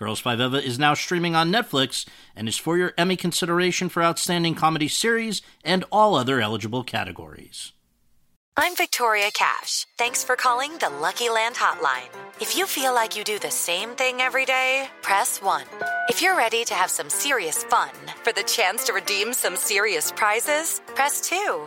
Girls Five Eva is now streaming on Netflix and is for your Emmy consideration for Outstanding Comedy Series and all other eligible categories. I'm Victoria Cash. Thanks for calling the Lucky Land Hotline. If you feel like you do the same thing every day, press 1. If you're ready to have some serious fun for the chance to redeem some serious prizes, press 2.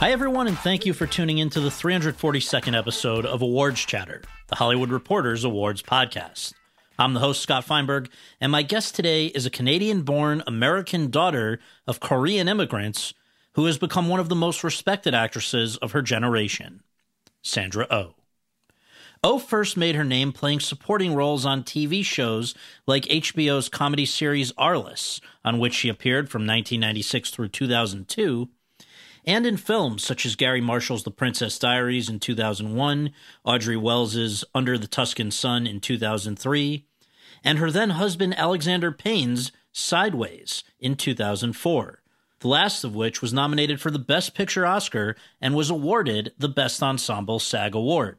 Hi, everyone, and thank you for tuning in to the 342nd episode of Awards Chatter, the Hollywood Reporters Awards podcast. I'm the host, Scott Feinberg, and my guest today is a Canadian born American daughter of Korean immigrants who has become one of the most respected actresses of her generation, Sandra Oh. Oh first made her name playing supporting roles on TV shows like HBO's comedy series Arliss, on which she appeared from 1996 through 2002, and in films such as Garry Marshall's The Princess Diaries in 2001, Audrey Wells's Under the Tuscan Sun in 2003, and her then husband Alexander Payne's Sideways in 2004, the last of which was nominated for the Best Picture Oscar and was awarded the Best Ensemble SAG Award.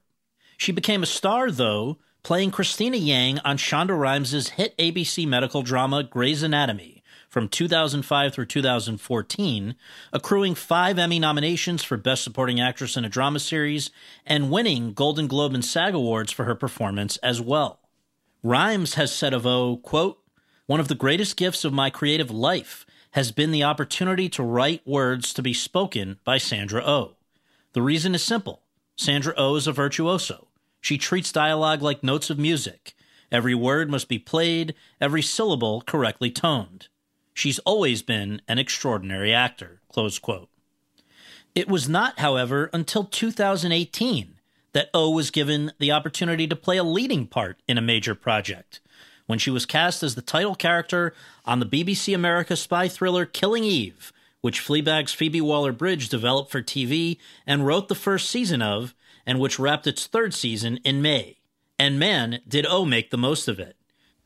She became a star, though, playing Cristina Yang on Shonda Rhimes' hit ABC medical drama Grey's Anatomy from 2005 through 2014, accruing five Emmy nominations for Best Supporting Actress in a Drama Series and winning Golden Globe and SAG Awards for her performance as well. Rhimes has said of O, quote, one of the greatest gifts of my creative life has been the opportunity to write words to be spoken by Sandra O. Oh. The reason is simple Sandra O oh is a virtuoso. She treats dialogue like notes of music. Every word must be played, every syllable correctly toned. She's always been an extraordinary actor. Close quote. It was not, however, until 2018 that O was given the opportunity to play a leading part in a major project when she was cast as the title character on the BBC America spy thriller Killing Eve, which Fleabag's Phoebe Waller Bridge developed for TV and wrote the first season of, and which wrapped its third season in May. And man, did O make the most of it.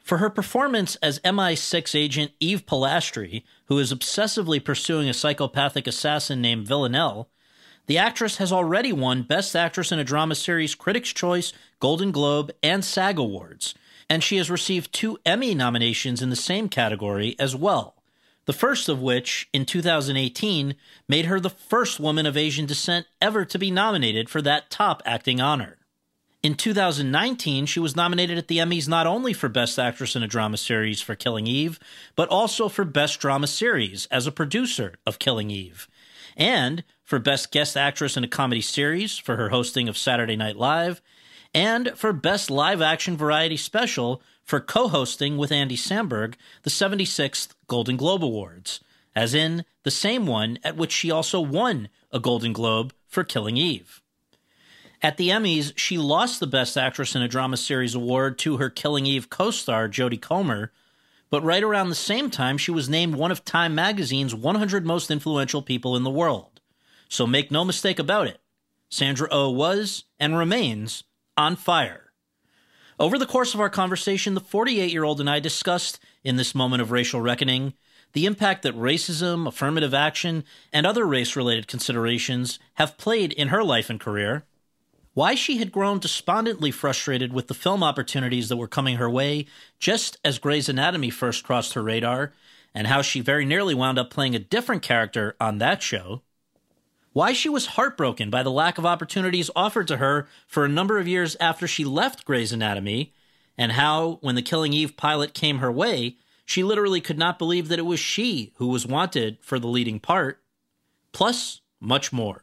For her performance as MI6 agent Eve Polastri, who is obsessively pursuing a psychopathic assassin named Villanelle, the actress has already won Best Actress in a Drama Series Critics' Choice, Golden Globe, and SAG Awards, and she has received two Emmy nominations in the same category as well. The first of which, in 2018, made her the first woman of Asian descent ever to be nominated for that top acting honor. In 2019, she was nominated at the Emmys not only for Best Actress in a Drama Series for Killing Eve, but also for Best Drama Series as a producer of Killing Eve, and for Best Guest Actress in a Comedy Series for her hosting of Saturday Night Live, and for Best Live Action Variety Special for co hosting with Andy Samberg the 76th Golden Globe Awards, as in the same one at which she also won a Golden Globe for Killing Eve. At the Emmys, she lost the Best Actress in a Drama Series award to her Killing Eve co star, Jodie Comer, but right around the same time, she was named one of Time magazine's 100 most influential people in the world. So make no mistake about it, Sandra O oh was and remains on fire. Over the course of our conversation, the 48 year old and I discussed, in this moment of racial reckoning, the impact that racism, affirmative action, and other race related considerations have played in her life and career, why she had grown despondently frustrated with the film opportunities that were coming her way just as Grey's Anatomy first crossed her radar, and how she very nearly wound up playing a different character on that show why she was heartbroken by the lack of opportunities offered to her for a number of years after she left Grey's Anatomy, and how, when the Killing Eve pilot came her way, she literally could not believe that it was she who was wanted for the leading part, plus much more.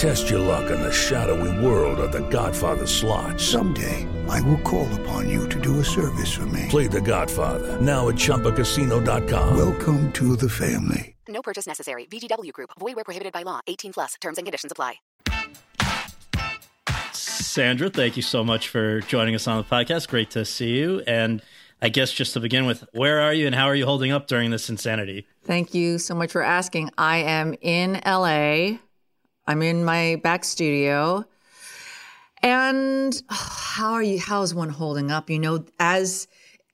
Test your luck in the shadowy world of The Godfather slot. Someday, I will call upon you to do a service for me. Play The Godfather now at ChumbaCasino.com. Welcome to the family. No purchase necessary. VGW Group. Void where prohibited by law. 18 plus. Terms and conditions apply. Sandra, thank you so much for joining us on the podcast. Great to see you. And I guess just to begin with, where are you and how are you holding up during this insanity? Thank you so much for asking. I am in LA. I'm in my back studio. And oh, how are you how's one holding up? You know, as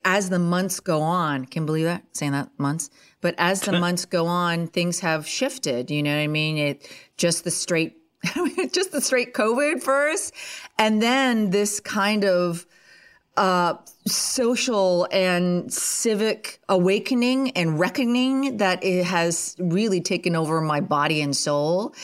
as the months go on, can you believe that? Saying that months. But as the months go on, things have shifted. You know what I mean? It just the straight just the straight COVID first. And then this kind of uh, social and civic awakening and reckoning that it has really taken over my body and soul.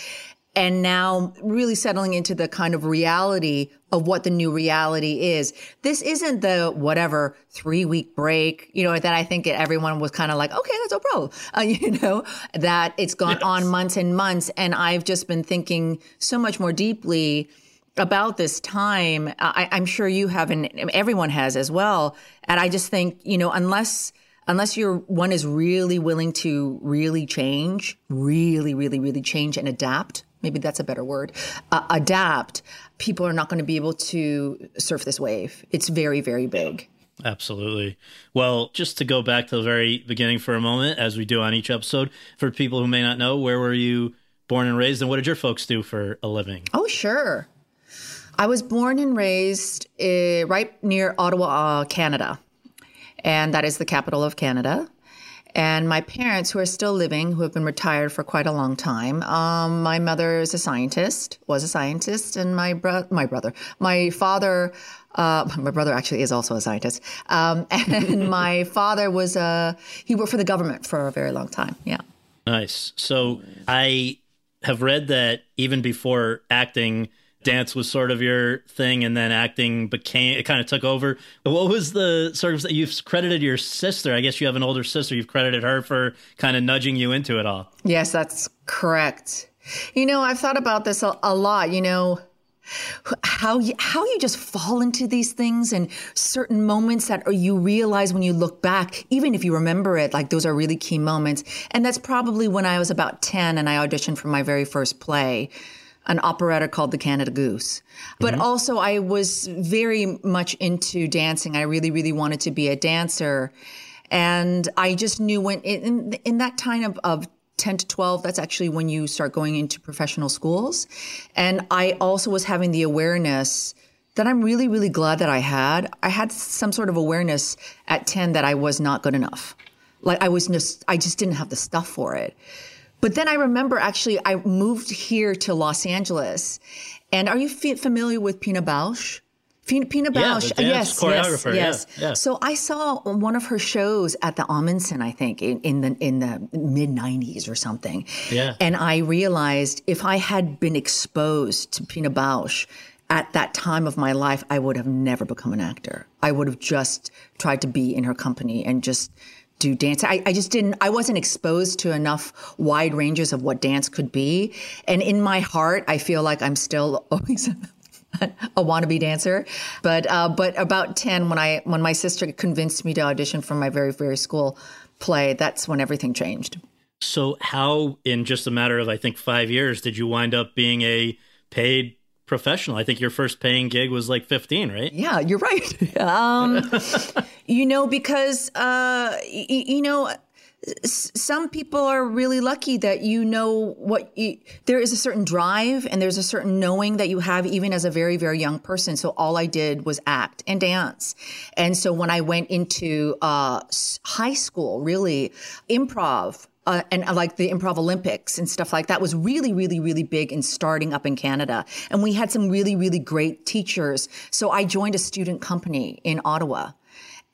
And now really settling into the kind of reality of what the new reality is. This isn't the whatever three week break, you know, that I think everyone was kind of like, okay, that's a problem. Uh, you know, that it's gone Yes. on months and months. And I've just been thinking so much more deeply about this time. I, I'm sure you have, and everyone has as well. And I just think, you know, unless unless you're one is really willing to really change, really, really, really change and adapt. Maybe that's a better word. Uh, adapt. People are not going to be able to surf this wave. It's very, very big. Absolutely. Well, just to go back to the very beginning for a moment, as we do on each episode, for people who may not know, where were you born and raised, and what did your folks do for a living? Oh, sure. I was born and raised uh, right near Ottawa, uh, Canada, and that is the capital of Canada. And my parents, who are still living, who have been retired for quite a long time, um, my mother is a scientist, was a scientist, and my bro- my brother, my father, uh, my brother actually is also a scientist, um, and my father was a he worked for the government for a very long time. Yeah. Nice. So I have read that even before acting, dance was sort of your thing, and then acting became it kind of took over. What was the circumstance? You've credited your sister. I guess you have an older sister. You've credited her for kind of nudging you into it all. Yes, that's correct. You know, I've thought about this a, a lot. You know, how you, how you just fall into these things and certain moments that you realize when you look back, even if you remember it, like those are really key moments. And that's probably when I was about 10 and I auditioned for my very first play, an operetta called The Canada Goose. But mm-hmm. also I was very much into dancing. I really, really wanted to be a dancer. And I just knew when in, in that time of, of 10 to 12, that's actually when you start going into professional schools. And I also was having the awareness that I'm really, really glad that I had. I had some sort of awareness at 10 that I was not good enough. Like I was just, I just didn't have the stuff for it. But then I remember actually I moved here to Los Angeles. And are you f- familiar with Pina Bausch? Pina, Pina Yeah, Bausch. yes, yes, choreographer. Yeah, yes. yeah. So I saw one of her shows at the Ahmanson, I think, in, in the in the mid '90s or something. Yeah. And I realized if I had been exposed to Pina Bausch at that time of my life, I would have never become an actor. I would have just tried to be in her company and just do dance. I, I just didn't, I wasn't exposed to enough wide ranges of what dance could be. And in my heart, I feel like I'm still always a wannabe dancer. But, uh, but about 10, when I, when my sister convinced me to audition for my very, very school play, that's when everything changed. So how, in just a matter of I think five years, did you wind up being a paid professional. I think your first paying gig was like 15, right? Yeah, you're right. um, you know, because, uh, y- you know, some people are really lucky that you know what you, there is a certain drive and there's a certain knowing that you have even as a very very young person so all i did was act and dance and so when i went into uh, high school really improv uh, and uh, like the improv olympics and stuff like that was really really really big in starting up in canada and we had some really really great teachers so i joined a student company in ottawa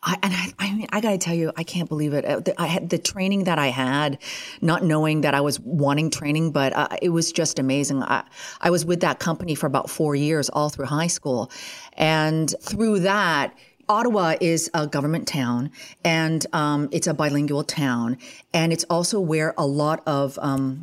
I, and I, I mean, I got to tell you, I can't believe it. Uh, I had the training that I had, not knowing that I was wanting training, but uh, it was just amazing. I, I was with that company for about four years, all through high school, and through that. Ottawa is a government town, and um, it's a bilingual town, and it's also where a lot of um,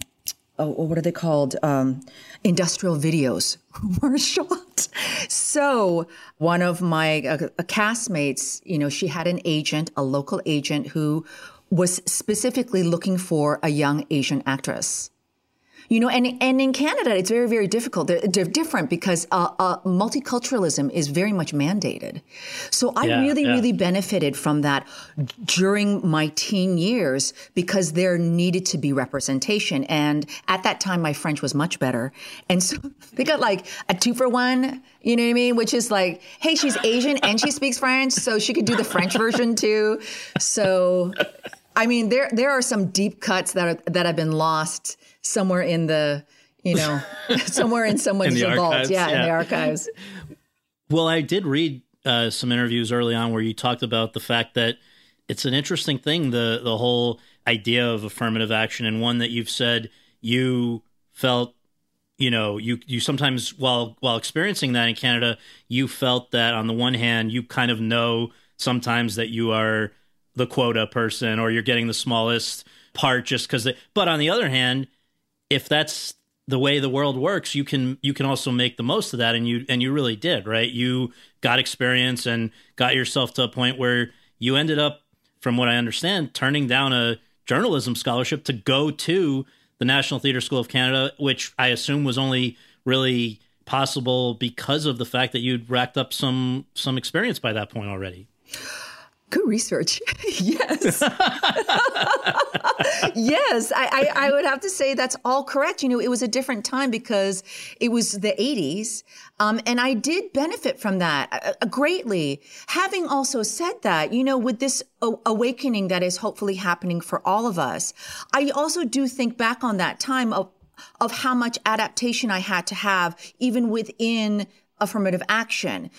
oh, what are they called? Um, industrial videos were shot. So one of my uh, castmates, you know, she had an agent, a local agent who was specifically looking for a young Asian actress. You know, and and in Canada, it's very very difficult. They're, they're different because uh, uh, multiculturalism is very much mandated. So I Yeah, really yeah. really benefited from that during my teen years because there needed to be representation. And at that time, my French was much better, and so they got like a two for one. You know what I mean? Which is like, hey, she's Asian and she speaks French, so she could do the French version too. So I mean, there there are some deep cuts that are, that have been lost somewhere in the, you know, somewhere in someone's the vault. archives, Yeah, in the archives. Well, I did read uh, some interviews early on where you talked about the fact that it's an interesting thing the the whole idea of affirmative action, and one that you've said you felt, you know, you you sometimes while while experiencing that in Canada, you felt that on the one hand you kind of know sometimes that you are the quota person or you're getting the smallest part just because. But on the other hand, if that's the way the world works, you can you can also make the most of that, and you and you really did, right? You got experience and got yourself to a point where you ended up, from what I understand, turning down a journalism scholarship to go to the National Theatre School of Canada, which I assume was only really possible because of the fact that you'd racked up some some experience by that point already. Good research. yes. yes, I, I, I would have to say that's all correct. You know, it was a different time because it was the 80s. Um, and I did benefit from that uh, uh, greatly. Having also said that, you know, with this awakening that is hopefully happening for all of us, I also do think back on that time of, of how much adaptation I had to have even within affirmative action.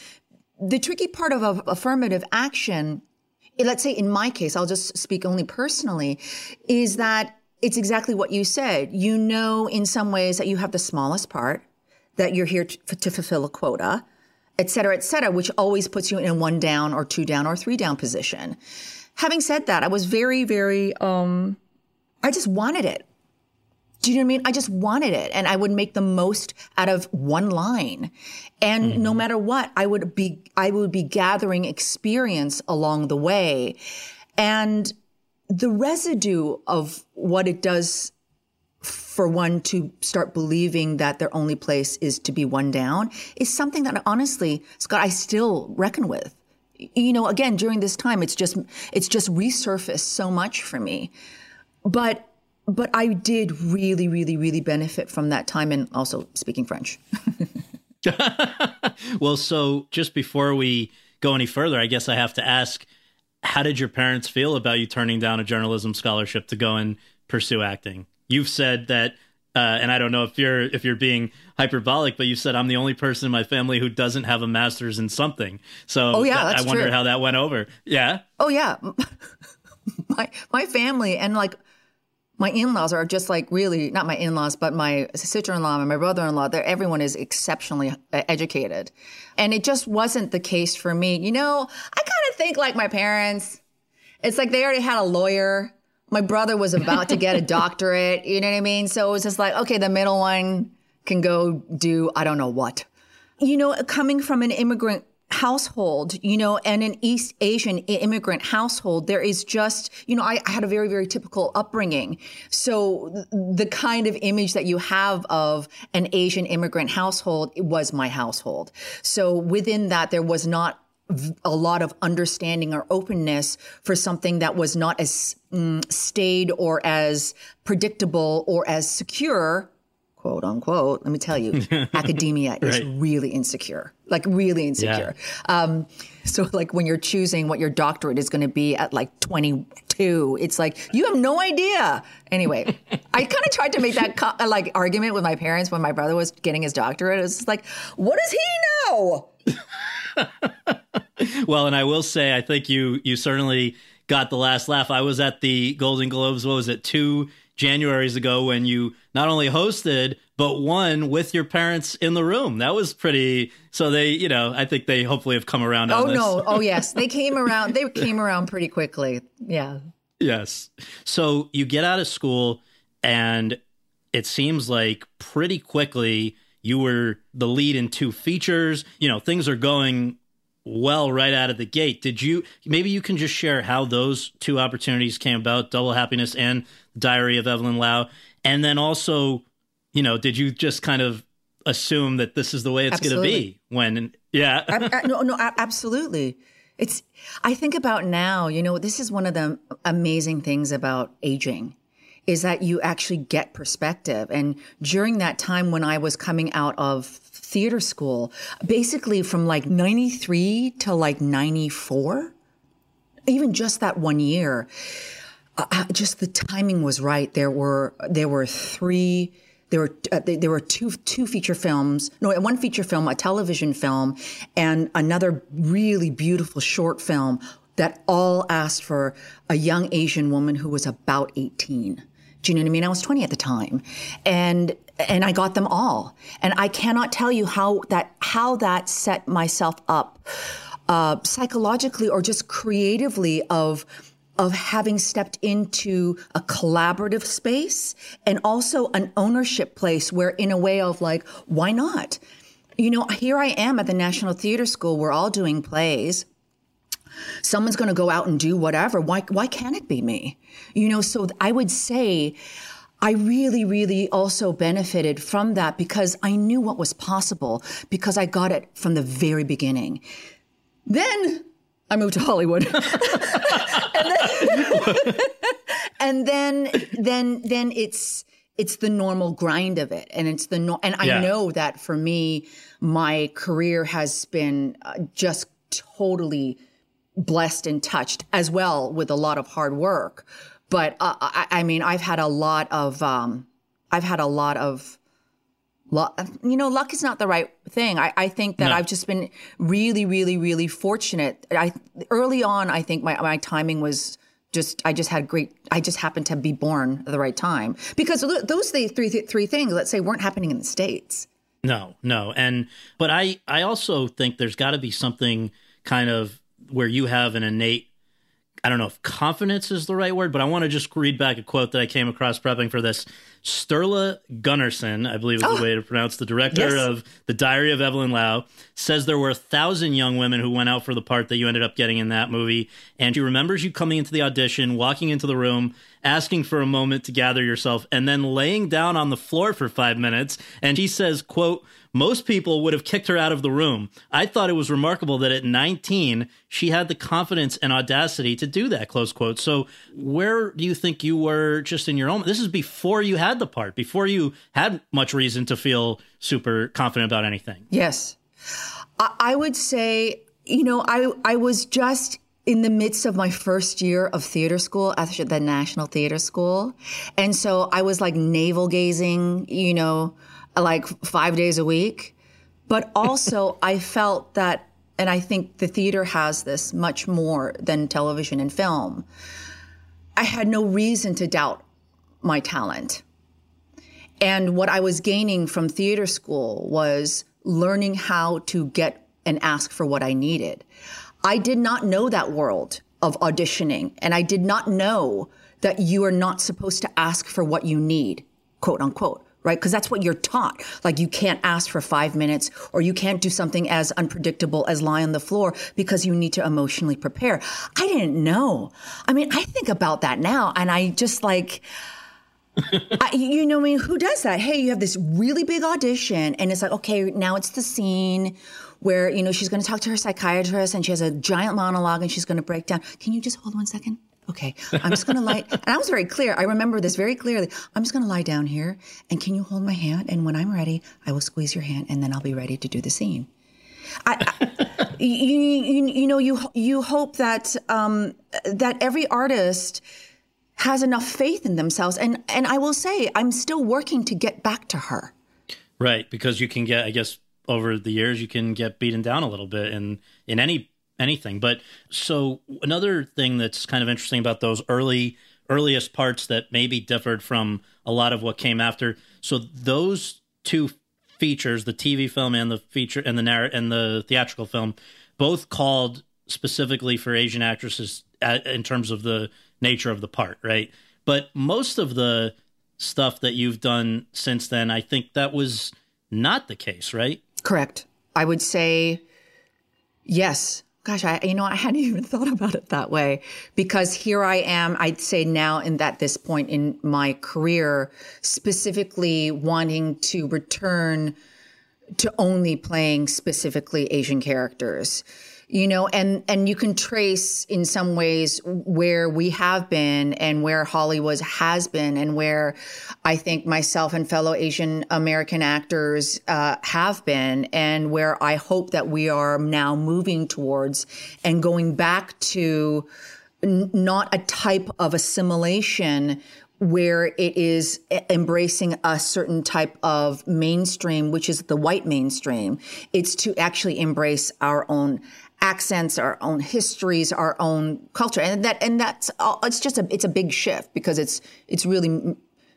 The tricky part of a- affirmative action let's say in my case, I'll just speak only personally, is that it's exactly what you said. You know, in some ways, that you have the smallest part, that you're here to, to fulfill a quota, et cetera, et cetera, which always puts you in a one down or two down or three down position. Having said that, I was very, very, um, I just wanted it. Do you know what I mean? I just wanted it and I would make the most out of one line. And mm-hmm. no matter what, I would be I would be gathering experience along the way. And the residue of what it does for one to start believing that their only place is to be one down is something that honestly, Scott, I still reckon with. You know, again, during this time, it's just it's just resurfaced so much for me. But but I did really, really, really benefit from that time and also speaking French. Well, so just before we go any further, I guess I have to ask how did your parents feel about you turning down a journalism scholarship to go and pursue acting? You've said that uh, and I don't know if you're if you're being hyperbolic, but you said I'm the only person in my family who doesn't have a master's in something. So Oh, yeah, I wonder true. how that went over. Yeah. Oh yeah, my my family and like my in-laws are just like really not my in-laws, but my sister-in-law and my brother-in-law. They're everyone is exceptionally uh, educated, and it just wasn't the case for me. You know, I kind of think like my parents. It's like they already had a lawyer. My brother was about to get a doctorate. You know what I mean? So it was just like, okay, the middle one can go do I don't know what. You know, coming from an immigrant household, you know, and an East Asian immigrant household, there is just, you know, I, I, had a very, very typical upbringing. So the kind of image that you have of an Asian immigrant household was my household. So within that, there was not a lot of understanding or openness for something that was not as mm, staid or as predictable or as secure quote unquote, let me tell you, academia is really insecure, like really insecure. Yeah. Um, so like when you're choosing what your doctorate is going to be at like 22, it's like you have no idea. Anyway, I kind of tried to make that co- like argument with my parents when my brother was getting his doctorate. It was like, what does he know? well, and I will say, I think you you certainly got the last laugh. I was at the Golden Globes. What was it? Two Januaries ago when you not only hosted but won with your parents in the room. That was pretty. So they, you know, I think they hopefully have come around. Oh no! Oh yes, they came around. They came around pretty quickly. Yeah. Yes. So you get out of school, and it seems like pretty quickly you were the lead in two features. You know, things are going well right out of the gate. Did you maybe you can just share how those two opportunities came about, Double Happiness and Diary of Evelyn Lau, and then also, you know, did you just kind of assume that this is the way it's going to be when yeah. I, I, uh, no no absolutely. It's I think about now, you know, this is one of the amazing things about aging is that you actually get perspective. And during that time when I was coming out of theater school, basically from like 93 to like 94, even just that one year, uh, uh, just the timing was right. There were, there were three, there were uh, there were two two feature films, no, one feature film, a television film, and another really beautiful short film that all asked for a young Asian woman who was about 18. Do you know what I mean? I was 20 at the time. And and I got them all. And I cannot tell you how that how that set myself up uh, psychologically or just creatively of of having stepped into a collaborative space and also an ownership place where in a way of like why not? You know here i am at the national theater school. We're all doing plays. Someone's going to go out and do whatever. Why why can't it be me? You know so i would say I really, really also benefited from that because I knew what was possible because I got it from the very beginning. Then I moved to Hollywood. and, then, and then, then, then it's, it's the normal grind of it. And it's the, no, and I yeah. know that for me, my career has been uh, just totally blessed and touched as well with a lot of hard work. But uh, I, I, mean, I've had a lot of, um, I've had a lot of, luck. You know, luck is not the right thing. I, I think that no. I've just been really, really, really fortunate. I early on, I think my my timing was just I just had great. I just happened to be born at the right time because those three three things, let's say, weren't happening in the states. No, no, and but I I also think there's got to be something kind of where you have an innate I don't know if confidence is the right word, but I want to just read back a quote that I came across prepping for this. Sturla Gunnarsson, I believe is oh, the ah! way to pronounce the director yes. of The Diary of Evelyn Lau, says there were a thousand young women who went out for the part that you ended up getting in that movie. And she remembers you coming into the audition, walking into the room, asking for a moment to gather yourself, and then laying down on the floor for five minutes. And he says, quote, most people would have kicked her out of the room. I thought it was remarkable that at 19, she had the confidence and audacity to do that, close quote. So, where do you think you were just in your own? This is before you had the part, before you had much reason to feel super confident about anything. Yes. I would say, you know, I, I was just in the midst of my first year of theater school at the National Theater School. And so I was like navel gazing, you know, like five days a week. But also, I felt that, and I think the theater has this much more than television and film. I had no reason to doubt my talent. And what I was gaining from theater school was learning how to get and ask for what I needed. I did not know that world of auditioning, and I did not know that you are not supposed to ask for what you need, quote unquote right? Because that's what you're taught. Like you can't ask for five minutes or you can't do something as unpredictable as lie on the floor because you need to emotionally prepare. I didn't know. I mean, I think about that now and I just like, I, you know, I mean, who does that? Hey, you have this really big audition, and it's like, okay, now it's the scene where you know she's going to talk to her psychiatrist, and she has a giant monologue, and she's going to break down. Can you just hold one second? Okay, I'm just going to lie. and I was very clear. I remember this very clearly. I'm just going to lie down here, and can you hold my hand? And when I'm ready, I will squeeze your hand, and then I'll be ready to do the scene. I, I, you, you, you know, you you hope that um, that every artist has enough faith in themselves. And and I will say, I'm still working to get back to her. Right, because you can get, I guess, over the years, you can get beaten down a little bit in in any anything. But so another thing that's kind of interesting about those early earliest parts that maybe differed from a lot of what came after. So those two features, the TV film and the feature and the narr- and the theatrical film, both called specifically for Asian actresses at, in terms of the nature of the part, right? But most of the stuff that you've done since then, I think that was not the case, right? Correct. I would say yes. Gosh, I you know I hadn't even thought about it that way because here I am. I'd say now in that this point in my career, specifically wanting to return to only playing specifically Asian characters you know and and you can trace in some ways where we have been and where hollywood has been and where i think myself and fellow asian american actors uh, have been and where i hope that we are now moving towards and going back to n- not a type of assimilation where it is embracing a certain type of mainstream, which is the white mainstream. It's to actually embrace our own accents, our own histories, our own culture, and that and that's all, it's just a it's a big shift because it's it's really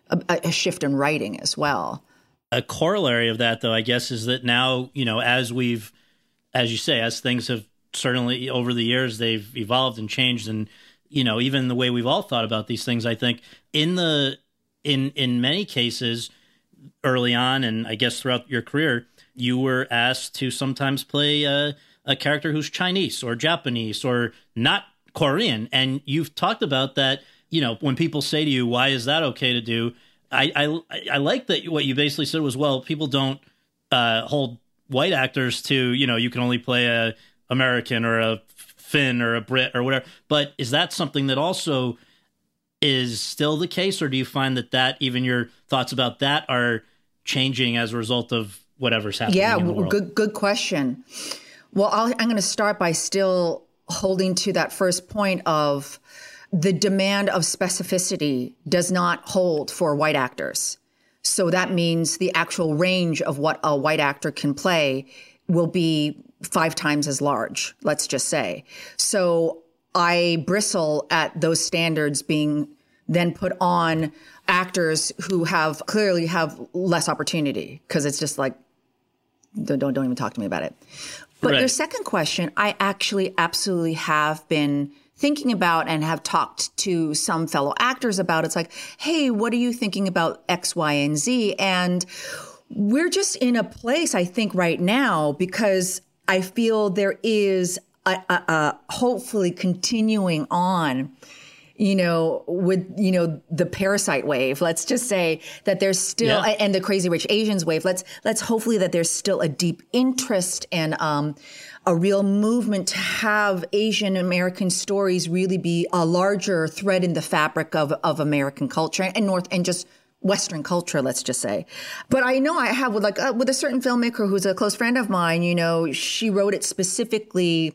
a, a shift in writing as well. A corollary of that, though, I guess, is that now you know as we've, as you say, as things have certainly over the years they've evolved and changed, and you know even the way we've all thought about these things. I think in the in in many cases early on, and I guess throughout your career, you were asked to sometimes play. Uh, a character who's Chinese or Japanese or not Korean. And you've talked about that, you know, when people say to you, why is that okay to do? I, I, I like that what you basically said was, well, people don't uh, hold white actors to, you know, you can only play a American or a Finn or a Brit or whatever. But is that something that also is still the case, or do you find that that even your thoughts about that are changing as a result of whatever's happening? Yeah, good good question. Well, i am going to start by still holding to that first point of the demand of specificity does not hold for white actors. So that means the actual range of what a white actor can play will be five times as large, let's just say. So I bristle at those standards being then put on actors who have clearly have less opportunity because it's just like don't, don't even talk to me about it. But right. your second question, I actually absolutely have been thinking about and have talked to some fellow actors about. It's like, hey, what are you thinking about X, Y, and Z? And we're just in a place, I think, right now because I feel there is a, a, a hopefully continuing on you know, with, you know, the parasite wave, let's just say that there's still, yeah. and the crazy rich Asians wave, let's, let's hopefully that there's still a deep interest and, um, a real movement to have Asian American stories really be a larger thread in the fabric of, of American culture and North and just Western culture, let's just say. But I know I have with like, uh, with a certain filmmaker who's a close friend of mine, you know, she wrote it specifically,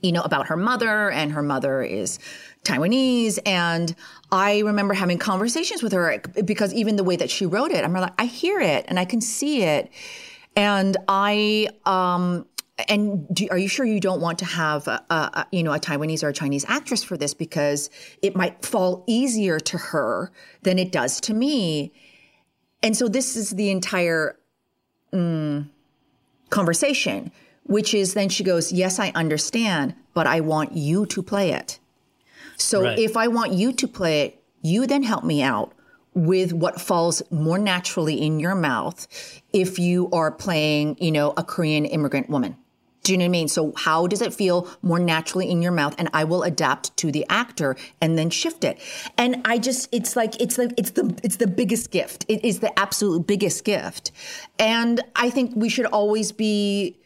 you know, about her mother and her mother is, Taiwanese. And I remember having conversations with her because even the way that she wrote it, I'm like, I hear it and I can see it. And I, um, and do, are you sure you don't want to have a, a, you know a Taiwanese or a Chinese actress for this because it might fall easier to her than it does to me? And so this is the entire mm, conversation, which is then she goes, "Yes, I understand, but I want you to play it." So right. if I want you to play it, you then help me out with what falls more naturally in your mouth if you are playing, you know, a Korean immigrant woman. Do you know what I mean? So how does it feel more naturally in your mouth? And I will adapt to the actor and then shift it. And I just, it's like, it's like, it's the, it's the biggest gift. It is the absolute biggest gift. And I think we should always be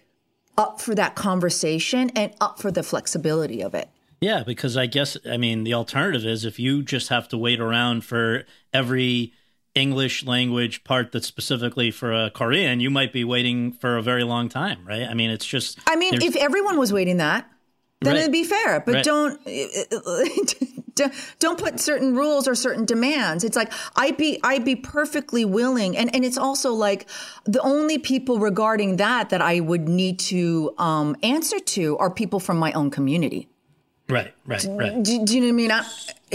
up for that conversation and up for the flexibility of it. Yeah, because I guess I mean the alternative is if you just have to wait around for every English language part that's specifically for a Korean, you might be waiting for a very long time, right? I mean, it's just. I mean, if everyone was waiting that, then Right. it'd be fair. But Right. don't don't- don't put certain rules or certain demands. It's like I'd be I'd be perfectly willing, and and it's also like the only people regarding that that I would need to um, answer to are people from my own community. Right, right, right. Do, do you know what I mean? I,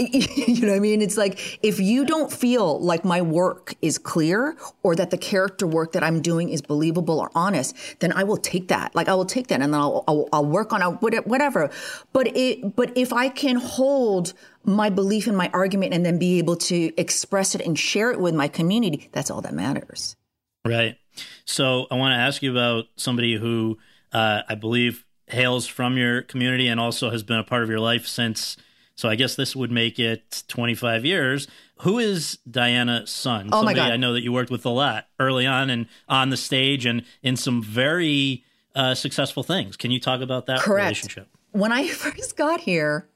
you know what I mean? It's like if you don't feel like my work is clear or that the character work that I'm doing is believable or honest, then I will take that. Like I will take that and then I'll, I'll, I'll work on it, whatever. But it, but if I can hold my belief in my argument and then be able to express it and share it with my community, that's all that matters. Right. So I want to ask you about somebody who uh, I believe hails from your community and also has been a part of your life since. So I guess this would make it 25 years. Who is Diana Son? Oh, my somebody God. I know that you worked with a lot early on and on the stage and in some very uh, successful things. Can you talk about that Correct. relationship? When I first got here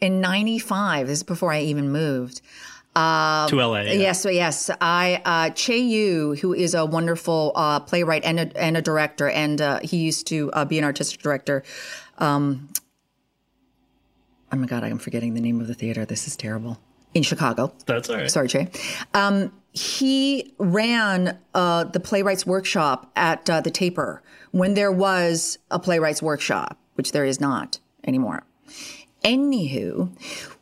in 95, this is before I even moved. To LA. yeah. Yes, yes. I uh, Chay Yew, who is a wonderful uh, playwright and a, and a director, and uh, he used to uh, be an artistic director. Um, oh my God, I'm forgetting the name of the theater. This is terrible. In Chicago. That's all right. Sorry, Che. Um, he ran uh, the playwrights workshop at uh, the Taper when there was a playwrights workshop, which there is not anymore. Anywho,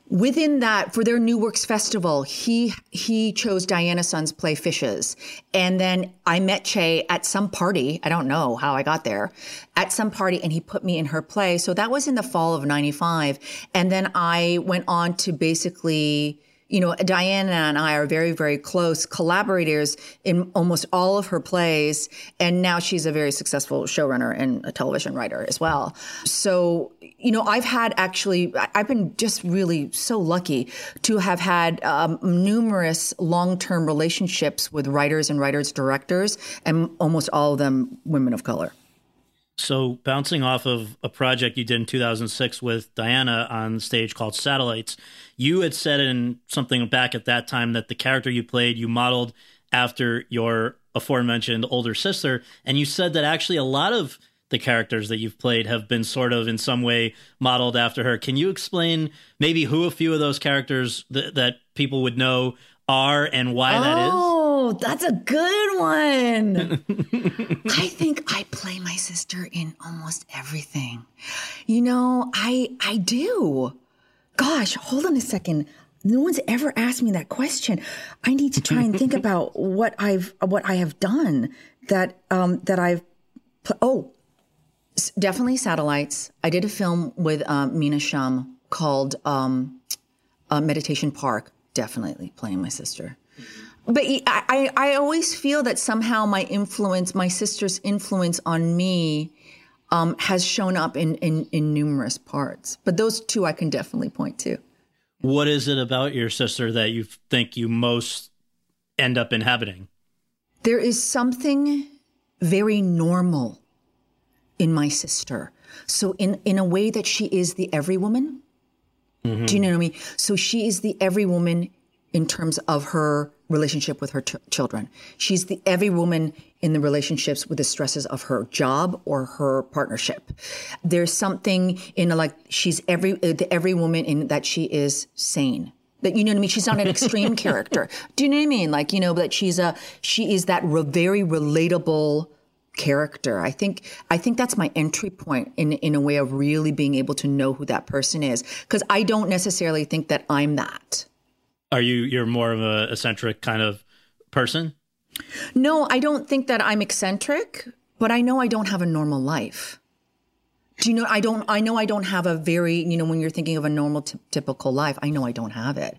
within that, for their New Works Festival, he he chose Diana Son's play Fishes, and then I met Chay at some party. I don't know how I got there, at some party, and he put me in her play. So that was in the fall of '95, and then I went on to basically you know, Diana and I are very, very close collaborators in almost all of her plays. And now she's a very successful showrunner and a television writer as well. So, you know, I've had actually, I've been just really so lucky to have had um, numerous long term relationships with writers and writers directors, and almost all of them women of color. So, bouncing off of a project you did in 2006 with Diana on stage called Satellites, you had said in something back at that time that the character you played you modeled after your aforementioned older sister. And you said that actually a lot of the characters that you've played have been sort of in some way modeled after her. Can you explain maybe who a few of those characters th- that people would know are and why that is? Oh, Oh, that's a good one. I think I play my sister in almost everything. You know, I I do. Gosh, hold on a second. No one's ever asked me that question. I need to try and think about what I've what I have done that um that I've put, oh definitely satellites. I did a film with um, Mina Shum called um, uh, Meditation Park. Definitely playing my sister. But I, I, always feel that somehow my influence, my sister's influence on me, um, has shown up in, in in numerous parts. But those two I can definitely point to. What is it about your sister that you think you most end up inhabiting? There is something very normal in my sister. So in in a way that she is the every woman. Do you know what I mean? So she is the every woman in terms of her relationship with her ch- children. She's the every woman in the relationships with the stresses of her job or her partnership. There's something in like she's every uh, the every woman in that she is sane. That you know what I mean. She's not an extreme character. Do you know what I mean? Like you know that she's a she is that re- very relatable character. I think I think that's my entry point in in a way of really being able to know who that person is because I don't necessarily think that I'm that. Are you you're more of a eccentric kind of person? No, I don't think that I'm eccentric, but I know I don't have a normal life. Do you know I don't I know I don't have a very, you know, when you're thinking of a normal t- typical life, I know I don't have it.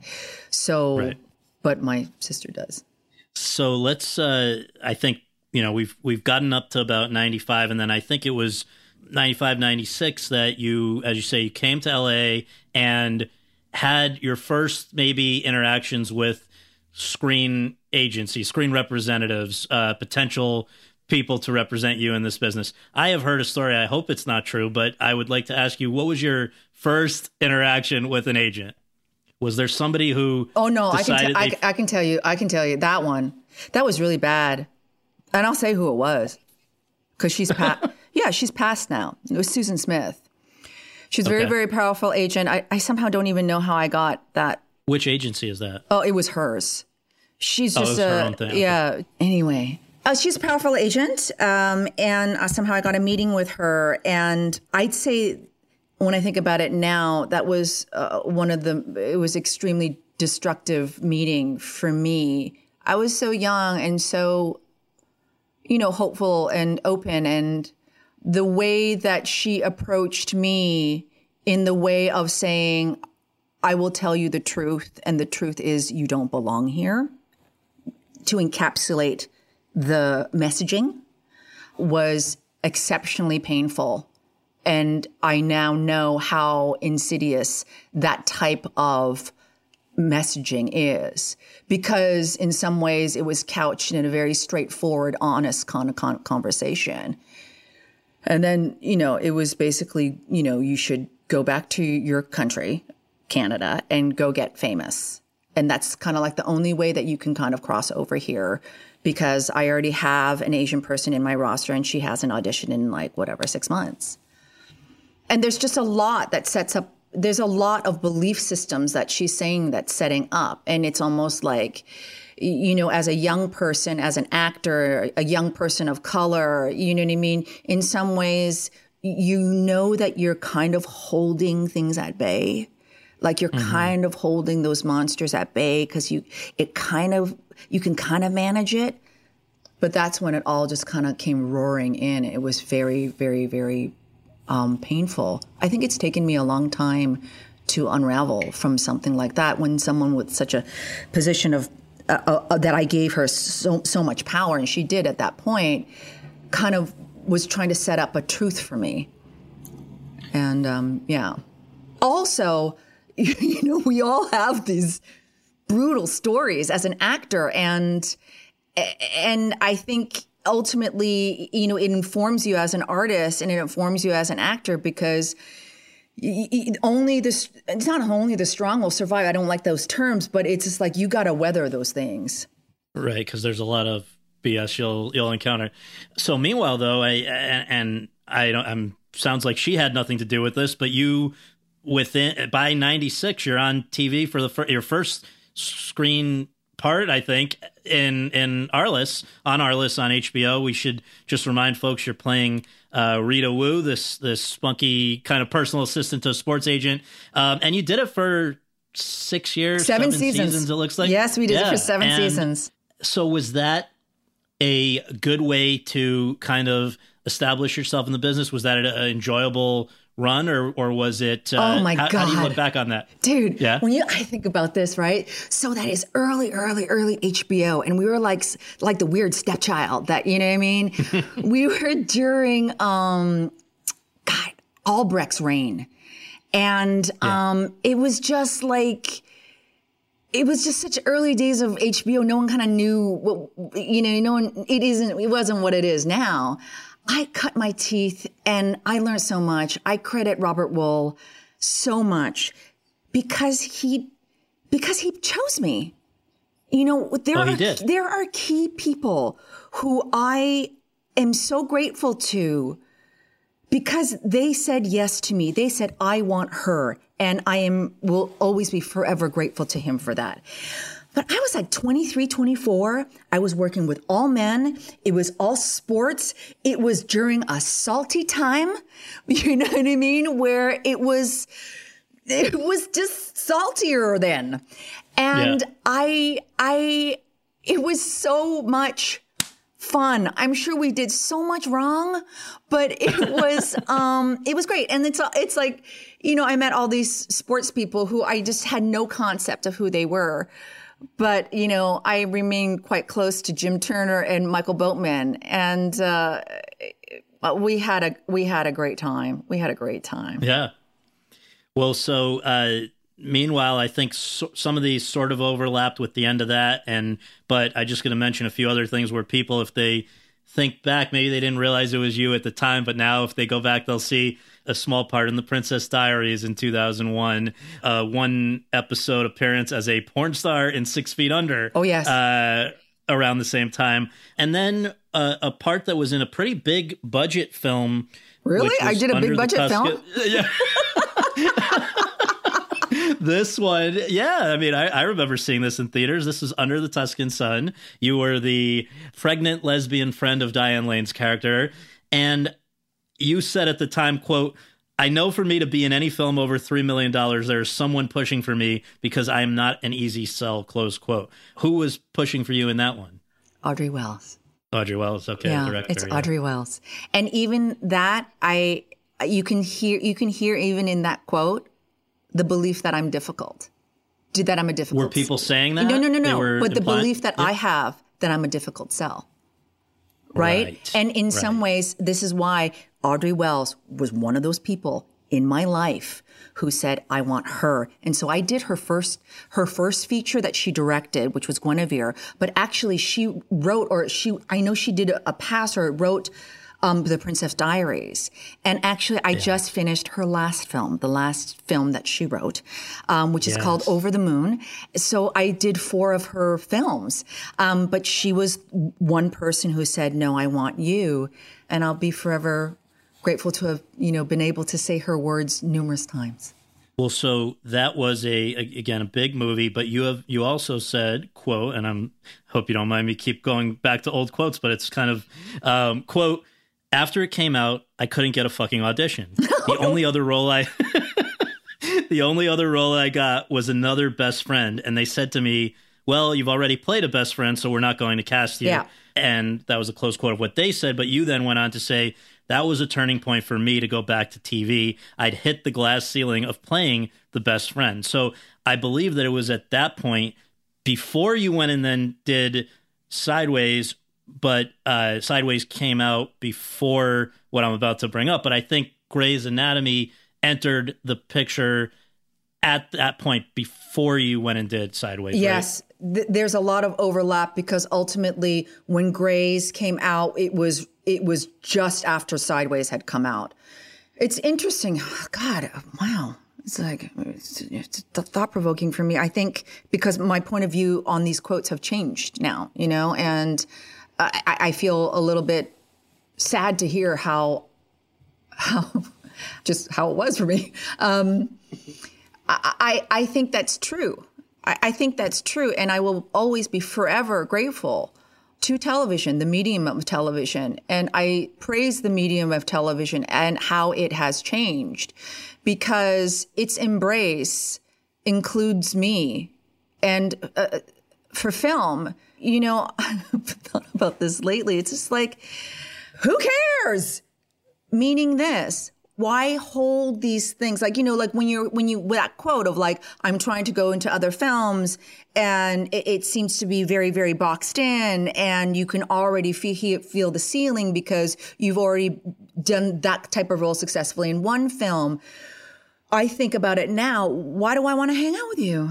So Right. but my sister does. So let's. Uh, I think you know we've we've gotten up to about ninety five, and then I think it was 95, 96 that you, as you say, you came to LA and had your first maybe interactions with screen agencies, screen representatives, uh, potential people to represent you in this business. I have heard a story. I hope it's not true, but I would like to ask you, what was your first interaction with an agent? Was there somebody who? Oh no, I can, t- I, I can tell you. I can tell you that one. That was really bad, and I'll say who it was because she's pa- yeah, she's passed now. It was Susan Smith. She's a very, very powerful agent. I, I somehow don't even know how I got that. Which agency is that? Oh, it was hers. She's oh, just oh, a yeah. Anyway, uh, she's a powerful agent, um, and uh, somehow I got a meeting with her. And I'd say, when I think about it now, that was uh, one of the. It was extremely destructive meeting for me. I was so young and so, you know, hopeful and open and the way that she approached me in the way of saying, I will tell you the truth, and the truth is you don't belong here, to encapsulate the messaging was exceptionally painful. And I now know how insidious that type of messaging is because in some ways it was couched in a very straightforward, honest kind of conversation. And then, you know, it was basically, you know, you should go back to your country, Canada, and go get famous. And that's kind of like the only way that you can kind of cross over here because I already have an Asian person in my roster and she has an audition in like whatever, six months. And there's just a lot that sets up, there's a lot of belief systems that she's saying that's setting up. And it's almost like, you know, as a young person, as an actor, a young person of color, you know what I mean? In some ways, you know that you're kind of holding things at bay. Like you're mm-hmm. kind of holding those monsters at bay because you, it kind of, you can kind of manage it. But that's when it all just kind of came roaring in. It was very, very, very um, painful. I think it's taken me a long time to unravel from something like that when someone with such a position of uh, uh, that I gave her so so much power, and she did at that point, kind of was trying to set up a truth for me. And um, yeah, also, you know, we all have these brutal stories as an actor, and and I think ultimately, you know, it informs you as an artist and it informs you as an actor because only this it's not only the strong will survive i don't like those terms but it's just like you got to weather those things. Right because there's a lot of bs you'll you'll encounter. So meanwhile though i and i don't i'm sounds like she had nothing to do with this but you within by 96 you're on tv for the your first screen part, I think, in in Arliss on Arliss on HBO. We should just remind folks you're playing uh, Rita Wu, this this spunky kind of personal assistant to a sports agent, um, and you did it for six years, seven, seven seasons. seasons. It looks like yes, we did yeah. it for seven and seasons. So was that a good way to kind of establish yourself in the business? Was that an enjoyable run or or was it uh, oh my how, god how do you look back on that dude yeah when you i think about this right so that is early early early hbo and we were like like the weird stepchild that you know what i mean we were during um god albrecht's reign and yeah. um it was just like it was just such early days of HBO. No one kind of knew what, you know, no one, it isn't, it wasn't what it is now. I cut my teeth and I learned so much. I credit Robert Wuhl so much because he because he chose me. You know, there oh, are there are key people who I am so grateful to because they said yes to me. They said I want her and I am will always be forever grateful to him for that. But I was like 23, 24. I was working with all men. It was all sports. It was during a salty time. You know what I mean? Where it was, it was just saltier then. And yeah. I, I, it was so much fun. I'm sure we did so much wrong, but it was, um, it was great. And it's, it's like, you know, I met all these sports people who I just had no concept of who they were but you know, I remain quite close to Jim Turner and Michael Boatman, and uh, we had a we had a great time. We had a great time. Yeah. Well, so uh, meanwhile, I think so, some of these sort of overlapped with the end of that, and but I just going to mention a few other things where people, if they think back, maybe they didn't realize it was you at the time, but now if they go back, they'll see a small part in the Princess Diaries in 2001, uh, one episode appearance as a porn star in Six Feet Under. Oh yes. Uh, around the same time, and then uh, a part that was in a pretty big budget film. Really, I did a big budget film. Yeah. this one, yeah. I mean, I, I remember seeing this in theaters. This is Under the Tuscan Sun. You were the pregnant lesbian friend of Diane Lane's character, and you said at the time, "quote." I know for me to be in any film over $3 million, there is someone pushing for me because I am not an easy sell, close quote. Who was pushing for you in that one? Audrey Wells. Audrey Wells, okay, yeah, director. it's yeah. Audrey Wells, and even that, I you can hear you can hear even in that quote the belief that I'm difficult, Did that I'm a difficult. Were people saying that? No, no, no, no. But the belief that Yeah. I have that I'm a difficult sell. Right? Right, And in some ways, this is why Audrey Wells was one of those people in my life who said, I want her. And so I did her first, her first feature that she directed, which was Guinevere. But actually she wrote, or she, I know she did a, a pass or wrote, um, the Princess Diaries. And actually, I just finished her last film, the last film that she wrote, um, which is called Over the Moon. So I did four of her films. Um, but she was one person who said, No, I want you. And I'll be forever grateful to have, you know, been able to say her words numerous times. Well, so that was a again a big movie, but you have you also said quote, and I'm hope you don't mind me keep going back to old quotes, but it's kind of um, quote. After it came out, I couldn't get a fucking audition. The only other role I the only other role I got was another best friend, and they said to me, "Well, you've already played a best friend, so we're not going to cast you." Yeah. And that was a close quote of what they said. But you then went on to say that was a turning point for me to go back to TV. I'd hit the glass ceiling of playing the best friend. So I believe that it was at that point before you went and then did Sideways, but uh, Sideways came out before what I'm about to bring up. But I think Grey's Anatomy entered the picture at that point before you went and did Sideways. right? Yes, th- there's a lot of overlap because ultimately, when Grey's came out, it was it was just after Sideways had come out. It's interesting. God, wow. It's like it's, thought provoking for me. I think because my point of view on these quotes have changed now, you know, and I, I I feel a little bit sad to hear how how just how it was for me. Um, I, I think that's true. I, I think that's true. And I will always be forever grateful to television, the medium of television. And I praise the medium of television and how it has changed because its embrace includes me. And uh, for film, you know, I've thought about this lately. It's just like, who cares? meaning this why hold these things like you know like when you're when you with that quote of like i'm trying to go into other films and it, it seems to be very very boxed in and you can already feel feel the ceiling because you've already done that type of role successfully in one film i think about it now why do i want to hang out with you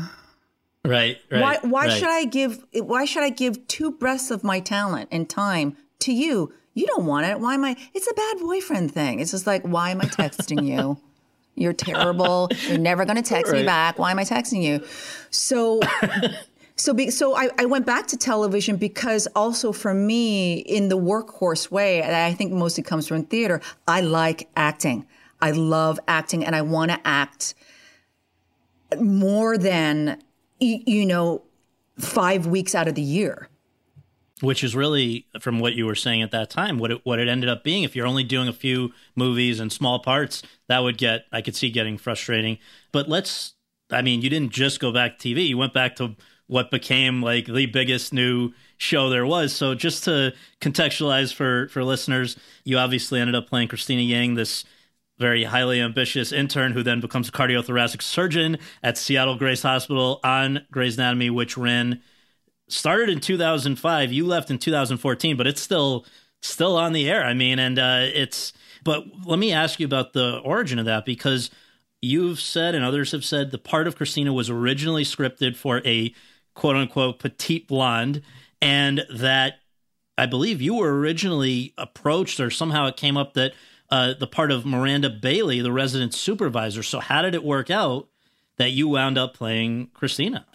Right. Right. why why right. should I give why should I give two breaths of my talent and time to you? You don't want it. Why am I it's a bad boyfriend thing. It's just like why am I texting you? You're terrible. You're never going to text me back. Why am I texting you? So so be, so I, I went back to television because also for me in the workhorse way I think mostly comes from theater, I like acting. I love acting and I want to act more than you know 5 weeks out of the year. Which is really from what you were saying at that time what it what it ended up being. If you're only doing a few movies and small parts that would get i could see getting frustrating. But let's i mean you didn't just go back to tv you went back to what became like the biggest new show there was. So just to contextualize for for listeners you obviously ended up playing Cristina Yang this very highly ambitious intern who then becomes a cardiothoracic surgeon at Seattle Grace Hospital on Grey's Anatomy, which ran started in 2005. You left in 2014, but it's still still on the air. I mean, and uh, it's. But let me ask you about the origin of that because you've said and others have said the part of Cristina was originally scripted for a quote unquote petite blonde, and that I believe you were originally approached or somehow it came up that uh, the part of Miranda Bailey, the resident supervisor. So how did it work out that you wound up playing Cristina?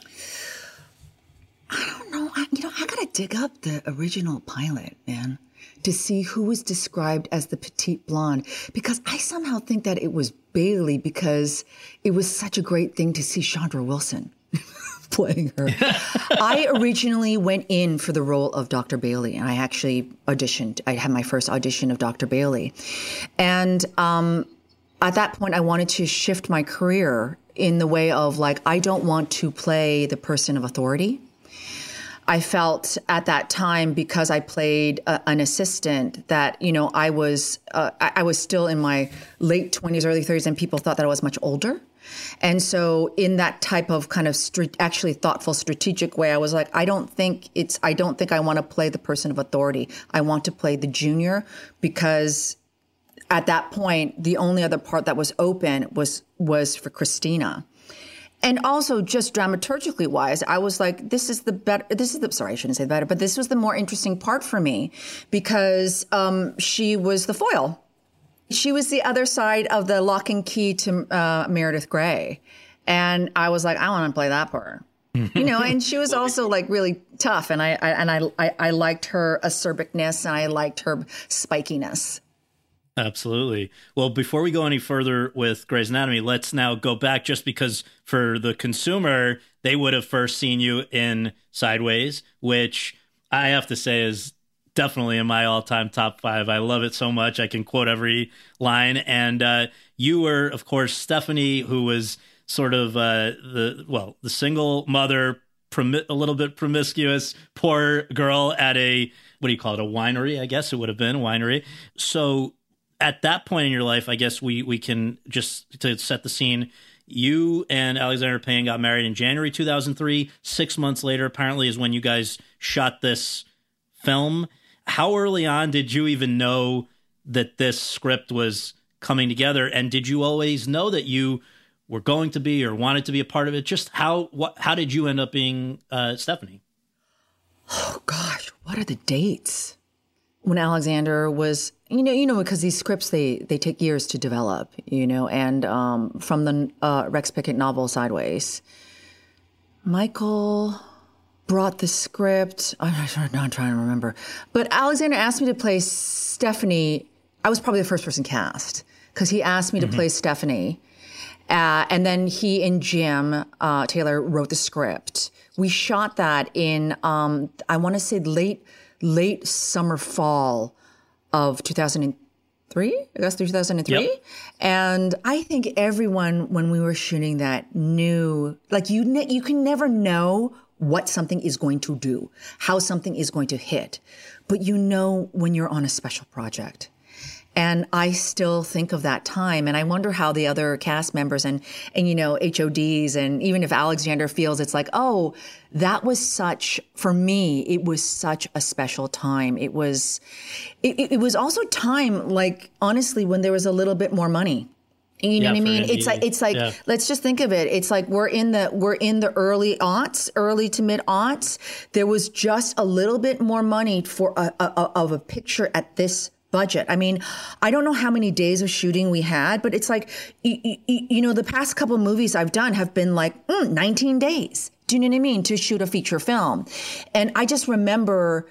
I don't know. I, you know, I gotta dig up the original pilot, man, to see who was described as the petite blonde. Because I somehow think that it was Bailey because it was such a great thing to see Chandra Wilson playing her. I originally went in for the role of Dr. Bailey, and I actually auditioned. I had my first audition of Dr. Bailey, and um, at that point, I wanted to shift my career in the way of like I don't want to play the person of authority. I felt at that time because I played a, an assistant that you know I was uh, I, I was still in my late twenties, early thirties, and people thought that I was much older. And so, in that type of kind of st- actually thoughtful, strategic way, I was like, I don't think it's, I don't think I want to play the person of authority. I want to play the junior because at that point, the only other part that was open was was for Cristina. And also, just dramaturgically wise, I was like, this is the better, this is the, sorry, I shouldn't say better, but this was the more interesting part for me because um, she was the foil. She was the other side of the lock and key to uh, Meredith Grey. And I was like, I want to play that part. you know, and she was also like really tough, and I, I and I, I, I liked her acerbicness, and I liked her spikiness. Absolutely. Well, before we go any further with Grey's Anatomy, let's now go back just because for the consumer, they would have first seen you in Sideways, which I have to say is definitely in my all time top five. I love it so much. I can quote every line. And uh, you were, of course, Stephanie, who was sort of uh, the, well, the single mother, promi- a little bit promiscuous, poor girl at a, what do you call it, a winery, I guess it would have been, winery. So at that point in your life, I guess we we can just to set the scene. You and Alexander Payne got married in January 2003. Six months later, apparently, is when you guys shot this film. How early on did you even know that this script was coming together? And did you always know that you were going to be or wanted to be a part of it? Just how what how did you end up being uh, Stephanie? Oh gosh, what are the dates? When Alexander was you know, you know, because these scripts they they take years to develop, you know, and um, from the uh, Rex Pickett novel Sideways, Michael brought the script. I'm not, not trying to remember, but Alexander asked me to play Stephanie. I was probably the first person cast because he asked me to play Stephanie, uh, and then he and Jim uh, Taylor wrote the script. We shot that in um, I want to say late late summer fall of 2003, August 2003. Yep. And I think everyone, when we were shooting that, knew like you, ne- you can never know what something is going to do, how something is going to hit, but you know when you're on a special project. And I still think of that time and I wonder how the other cast members and, and, you know, HODs and even if Alexander feels it's like, oh, that was such, for me, it was such a special time. It was, it, it was also time, like, honestly, when there was a little bit more money. You know Yeah, what I mean? It's like it's like Yeah. let's just think of it. It's like we're in the we're in the early aughts, early to mid aughts. There was just a little bit more money for a, a, a- of a picture at this budget. I mean, I don't know how many days of shooting we had, but it's like y- y- y- you know the past couple movies I've done have been like mm, 19 days. Do you know what I mean? To shoot a feature film, and I just remember,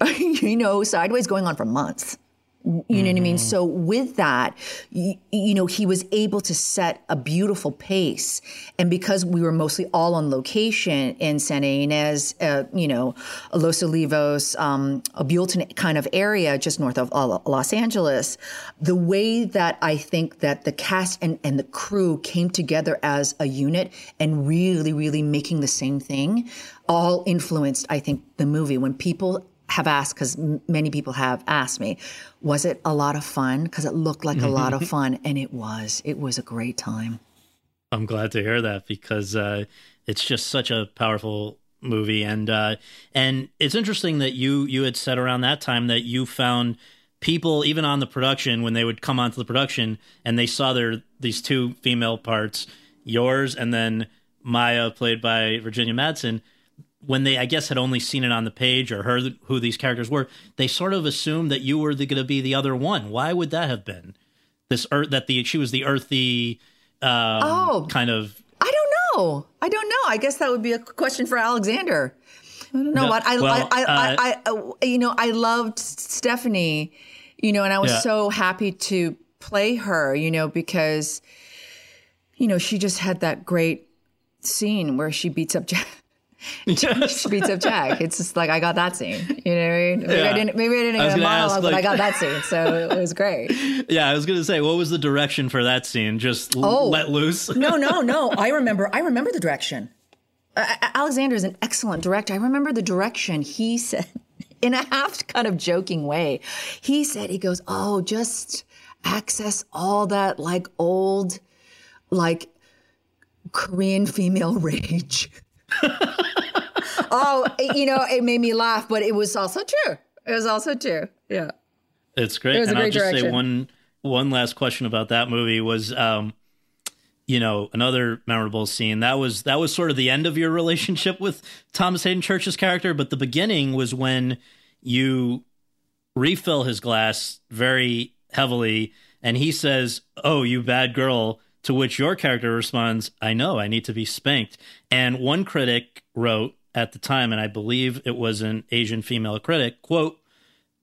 you know, Sideways going on for months. You know what I mean? So with that, you, you know, he was able to set a beautiful pace. And because we were mostly all on location in Santa Ynez, uh, you know, Los Olivos, um, a Buellton kind of area just north of uh, Los Angeles, the way that I think that the cast and, and the crew came together as a unit and really, really making the same thing all influenced, I think, the movie. When people have asked because many people have asked me, was it a lot of fun? Because it looked like a lot of fun, and it was. It was a great time. I'm glad to hear that because uh, it's just such a powerful movie, and uh, and it's interesting that you you had said around that time that you found people even on the production when they would come onto the production and they saw their these two female parts, yours and then Maya played by Virginia Madsen when they, I guess, had only seen it on the page or heard who these characters were, they sort of assumed that you were going to be the other one. Why would that have been? This earth that the she was the earthy, um, Oh. kind of. I don't know. I don't know. I guess that would be a question for Alexander. I don't know No, what I, well, I, I, uh, I, I, uh, you know, I loved Stephanie, you know, and I was Yeah. so happy to play her, you know, because, you know, she just had that great scene where she beats up Jack. Yes. Beats up Jack. It's just like I got that scene. You know? Maybe Yeah. I didn't. Maybe I didn't I get a gonna ask, monologue, but I got that scene, so it was great. Yeah, I was going to say, what was the direction for that scene? Just l- Oh. let loose. No, no, no. I remember. I remember the direction. Uh, Alexander is an excellent director. I remember the direction he said in a half kind of joking way. He said, he goes, "Oh, just access all that like old, like Korean female rage." oh, you know, it made me laugh, but it was also true. It was also true. Yeah. It's great. It was a and I'll great just say direction. one one last question about that movie was um you know, another memorable scene. That was that was sort of the end of your relationship with Thomas Hayden Church's character, but the beginning was when you refill his glass very heavily and he says, "Oh, you bad girl." To which your character responds, "I know, I need to be spanked." And one critic wrote at the time and I believe it was an Asian female critic, quote,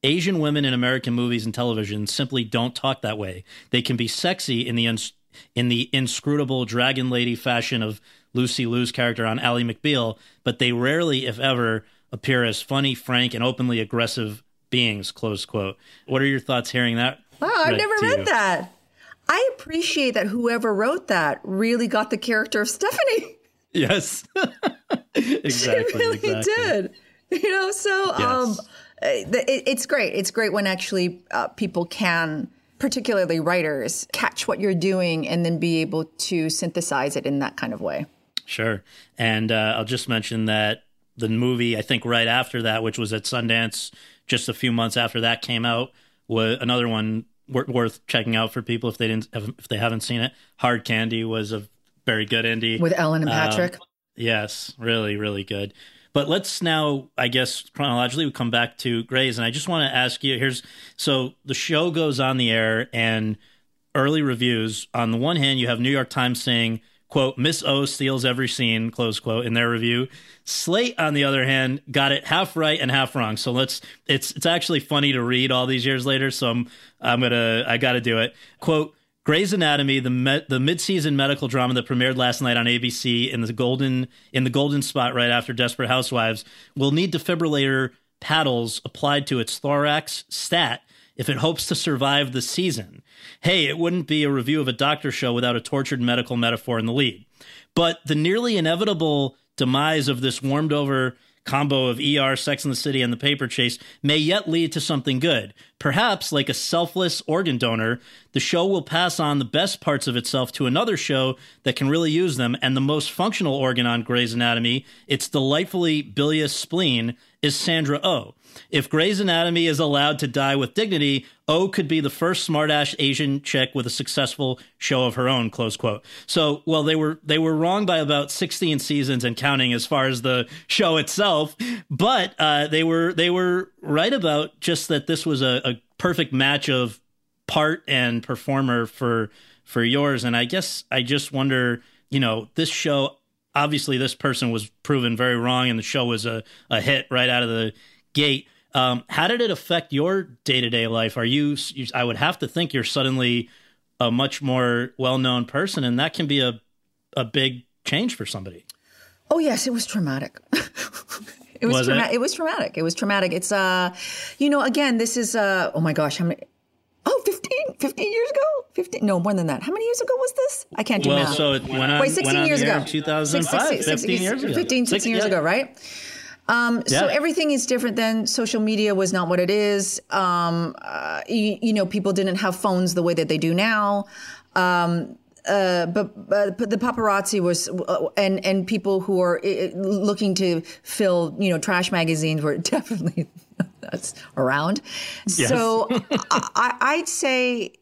Asian women in American movies and television simply don't talk that way. They can be sexy in the uns- in the inscrutable dragon lady fashion of Lucy Liu's character on Ally McBeal, but they rarely, if ever, appear as funny, frank, and openly aggressive beings. Close quote. What are your thoughts hearing that? Wow, I've never read you? that. I appreciate that whoever wrote that really got the character of Stephanie. Yes, exactly. She really exactly. did. You know, so um, Yes. uh, it, it's great. It's great when actually uh, people can, particularly writers, catch what you're doing and then be able to synthesize it in that kind of way. Sure. And uh, I'll just mention that the movie, I think right after that, which was at Sundance just a few months after that came out, was another one wor- worth checking out for people if they didn't if they haven't seen it. Hard Candy was a very good indie. With Ellen and Um, Patrick. Yes, really, really good. But let's now, I guess, chronologically, we come back to Grey's, and I just want to ask you. Here's so the show goes on the air, and early reviews. On the one hand, you have New York Times saying, "quote Miss O steals every scene," close quote, in their review. Slate, on the other hand, got it half right and half wrong. So let's. It's it's actually funny to read all these years later. So I'm I'm gonna I got to do it. Quote. Grey's Anatomy, the me- the mid-season medical drama that premiered last night on ABC in the golden in the golden spot right after Desperate Housewives, will need defibrillator paddles applied to its thorax stat if it hopes to survive the season. Hey, it wouldn't be a review of a doctor show without a tortured medical metaphor in the lead. But the nearly inevitable demise of this warmed over combo of ER, Sex in the City, and the paper chase may yet lead to something good. Perhaps, like a selfless organ donor, the show will pass on the best parts of itself to another show that can really use them, and the most functional organ on Grey's Anatomy, its delightfully bilious spleen, is Sandra Oh. If Grey's Anatomy is allowed to die with dignity, O could be the first smartass Asian chick with a successful show of her own. Close quote. So, well, they were they were wrong by about sixteen seasons and counting as far as the show itself, but uh, they were they were right about just that this was a, a perfect match of part and performer for for yours. And I guess I just wonder, you know, this show obviously this person was proven very wrong and the show was a, a hit right out of the gate. Um, how did it affect your day to day life? Are you, you? I would have to think you're suddenly a much more well known person, and that can be a a big change for somebody. Oh yes, it was traumatic. it was, Was it? it? was traumatic. It was traumatic. It's uh you know, again, this is uh oh my gosh, how many Oh, 15, 15 years ago? 15 No, more than that. How many years ago was this? I can't do Well, math. so it went on. Wait, 16 went on years ago. 2005, 16 15 years ago. 15, 16 years ago, right? Um, So everything is different then. Social media was not what it is. Um, uh, you, you know, people didn't have phones the way that they do now. Um, uh, but, but but the paparazzi was uh, and and people who are uh, looking to fill you know trash magazines were definitely that's around. So I, I'd say,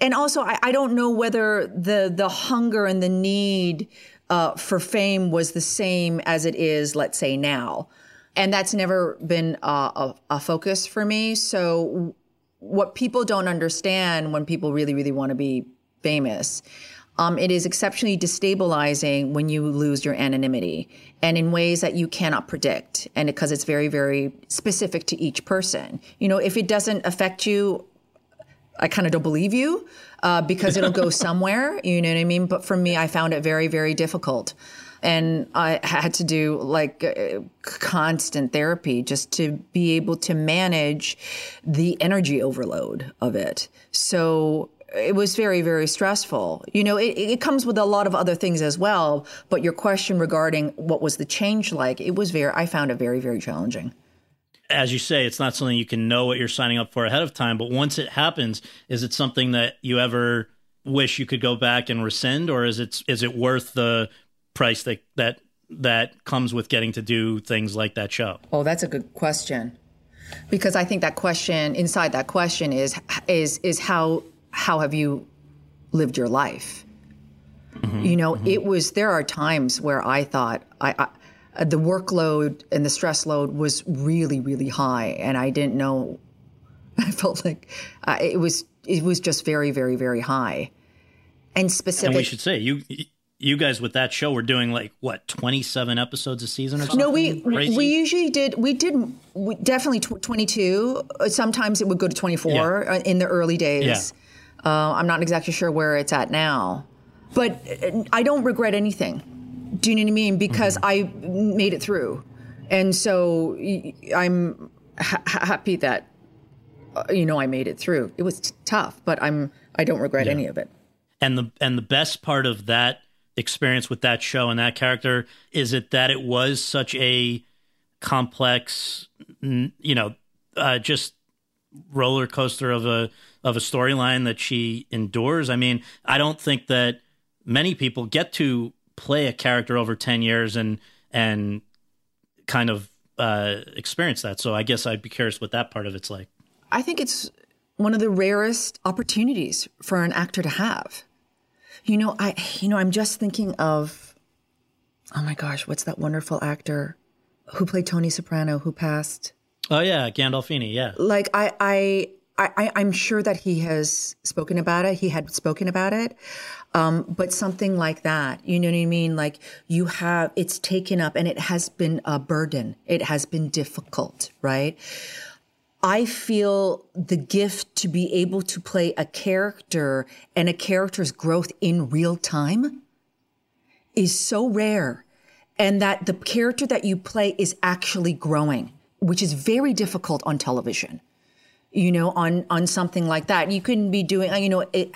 and also I, I don't know whether the the hunger and the need uh, for fame was the same as it is, let's say now, and that's never been uh, a, a focus for me. So what people don't understand when people really really want to be famous. Um, it is exceptionally destabilizing when you lose your anonymity and in ways that you cannot predict. And because it's very, very specific to each person. You know, if it doesn't affect you, I kind of don't believe you uh, because it'll go somewhere. You know what I mean? But for me, I found it very, very difficult. And I had to do like uh, constant therapy just to be able to manage the energy overload of it. So it was very, very stressful. You know, it, it comes with a lot of other things as well. But your question regarding what was the change like, it was very, I found it very, very challenging. as you say, it's not something you can know what you're signing up for ahead of time. But once it happens, is it something that you ever wish you could go back and rescind, or is it is it worth the price that that that comes with getting to do things like that show? Oh, that's a good question. Because I think that question inside that question is is is how how have you lived your life? You know, it was there are times where I thought I, I uh, the workload and the stress load was really really high and I didn't know I felt like uh, it was it was just very very very high. And specifically. And we should say you you guys with that show were doing like what 27 episodes a season or something. No, we Crazy? we usually did. We did we, definitely tw- twenty two. Sometimes it would go to twenty four Yeah. in the early days. Uh, I'm not exactly sure where it's at now, but uh, I don't regret anything. Do you know what I mean? Because I made it through, and so I'm ha- happy that uh, you know I made it through. It was t- tough, but I'm I don't regret any of it. and the and the best part of that experience with that show and that character is it that it was such a complex you know uh, just roller coaster of a of a storyline that she endures i mean i don't think that many people get to play a character over 10 years and and kind of uh experience that so i guess i'd be curious what that part of it's like I think it's one of the rarest opportunities for an actor to have. You know, I you know, I'm just thinking of oh my gosh, what's that wonderful actor who played Tony Soprano who passed? oh yeah gandolfini yeah Like I I I, I'm sure that he has spoken about it. He had spoken about it. Um, but something like that, you know what I mean? Like you have, it's taken up and it has been a burden. It has been difficult, right? I feel the gift to be able to play a character and a character's growth in real time is so rare. And that the character that you play is actually growing, which is very difficult on television. You know, on on something like that, you couldn't be doing. You know, it,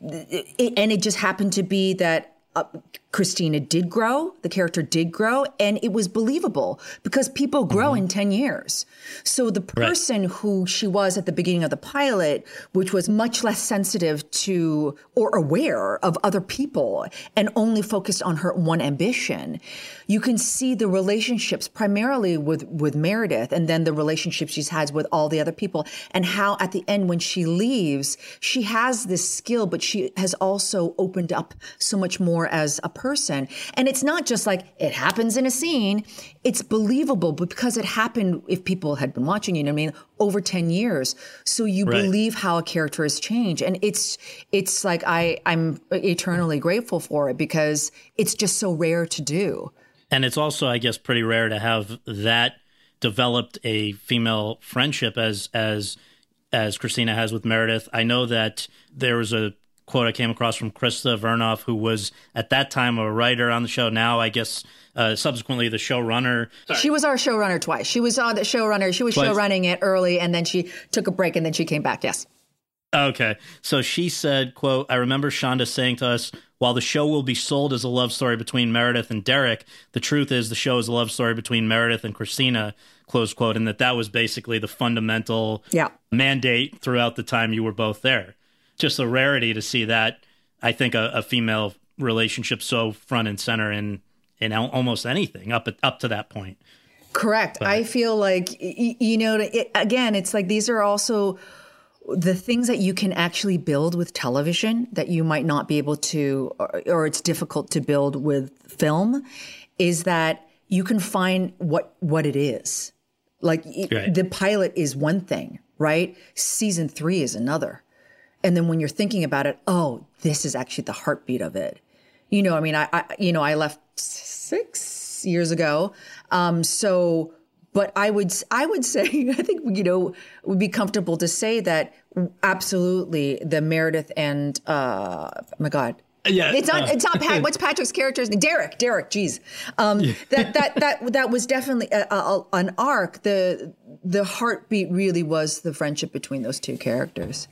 it and it just happened to be that uh, Cristina did grow, the character did grow, and it was believable because people grow in mm-hmm. 10 years. So the person who she was at the beginning of the pilot, which was much less sensitive to or aware of other people and only focused on her one ambition, you can see the relationships primarily with, with Meredith and then the relationship she's had with all the other people and how at the end when she leaves, she has this skill, but she has also opened up so much more as a person. And it's not just like it happens in a scene. It's believable because it happened if people had been watching, you know what I mean, over 10 years. So you Right. believe how a character has changed. And it's it's like I, I'm eternally grateful for it because it's just so rare to do. And it's also, I guess, pretty rare to have that developed a female friendship as as as Cristina has with Meredith. I know that there was a quote I came across from Krista Vernoff, who was at that time a writer on the show. Now, I guess, uh, subsequently the showrunner. She was our showrunner twice. She was on the showrunner. She was Twice. show running it early and then she took a break and then she came back. Yes. Okay. So she said, quote, I remember Shonda saying to us, while the show will be sold as a love story between Meredith and Derek, the truth is the show is a love story between Meredith and Cristina, close quote, and that that was basically the fundamental Yeah. mandate throughout the time you were both there. Just a rarity to see that. I think a, a female relationship so front and center in in almost anything up up to that point. Correct. I feel like you know. It, again, it's like these are also the things that you can actually build with television that you might not be able to, or, or it's difficult to build with film. Is that you can find what what it is. Like it- Right. the pilot is one thing, right? Season three is another. And then when you're thinking about it, oh, this is actually the heartbeat of it. You know, I mean, I, I you know, I left six years ago. Um, so, but I would, I would say, I think, you know, would be comfortable to say that absolutely the Meredith and, uh, oh my God, Yeah, it's not. uh, it's not. Pat, what's Patrick's character's name? Derek. Derek. Jeez. Um, that that that that was definitely a, a, an arc. The the heartbeat really was the friendship between those two characters.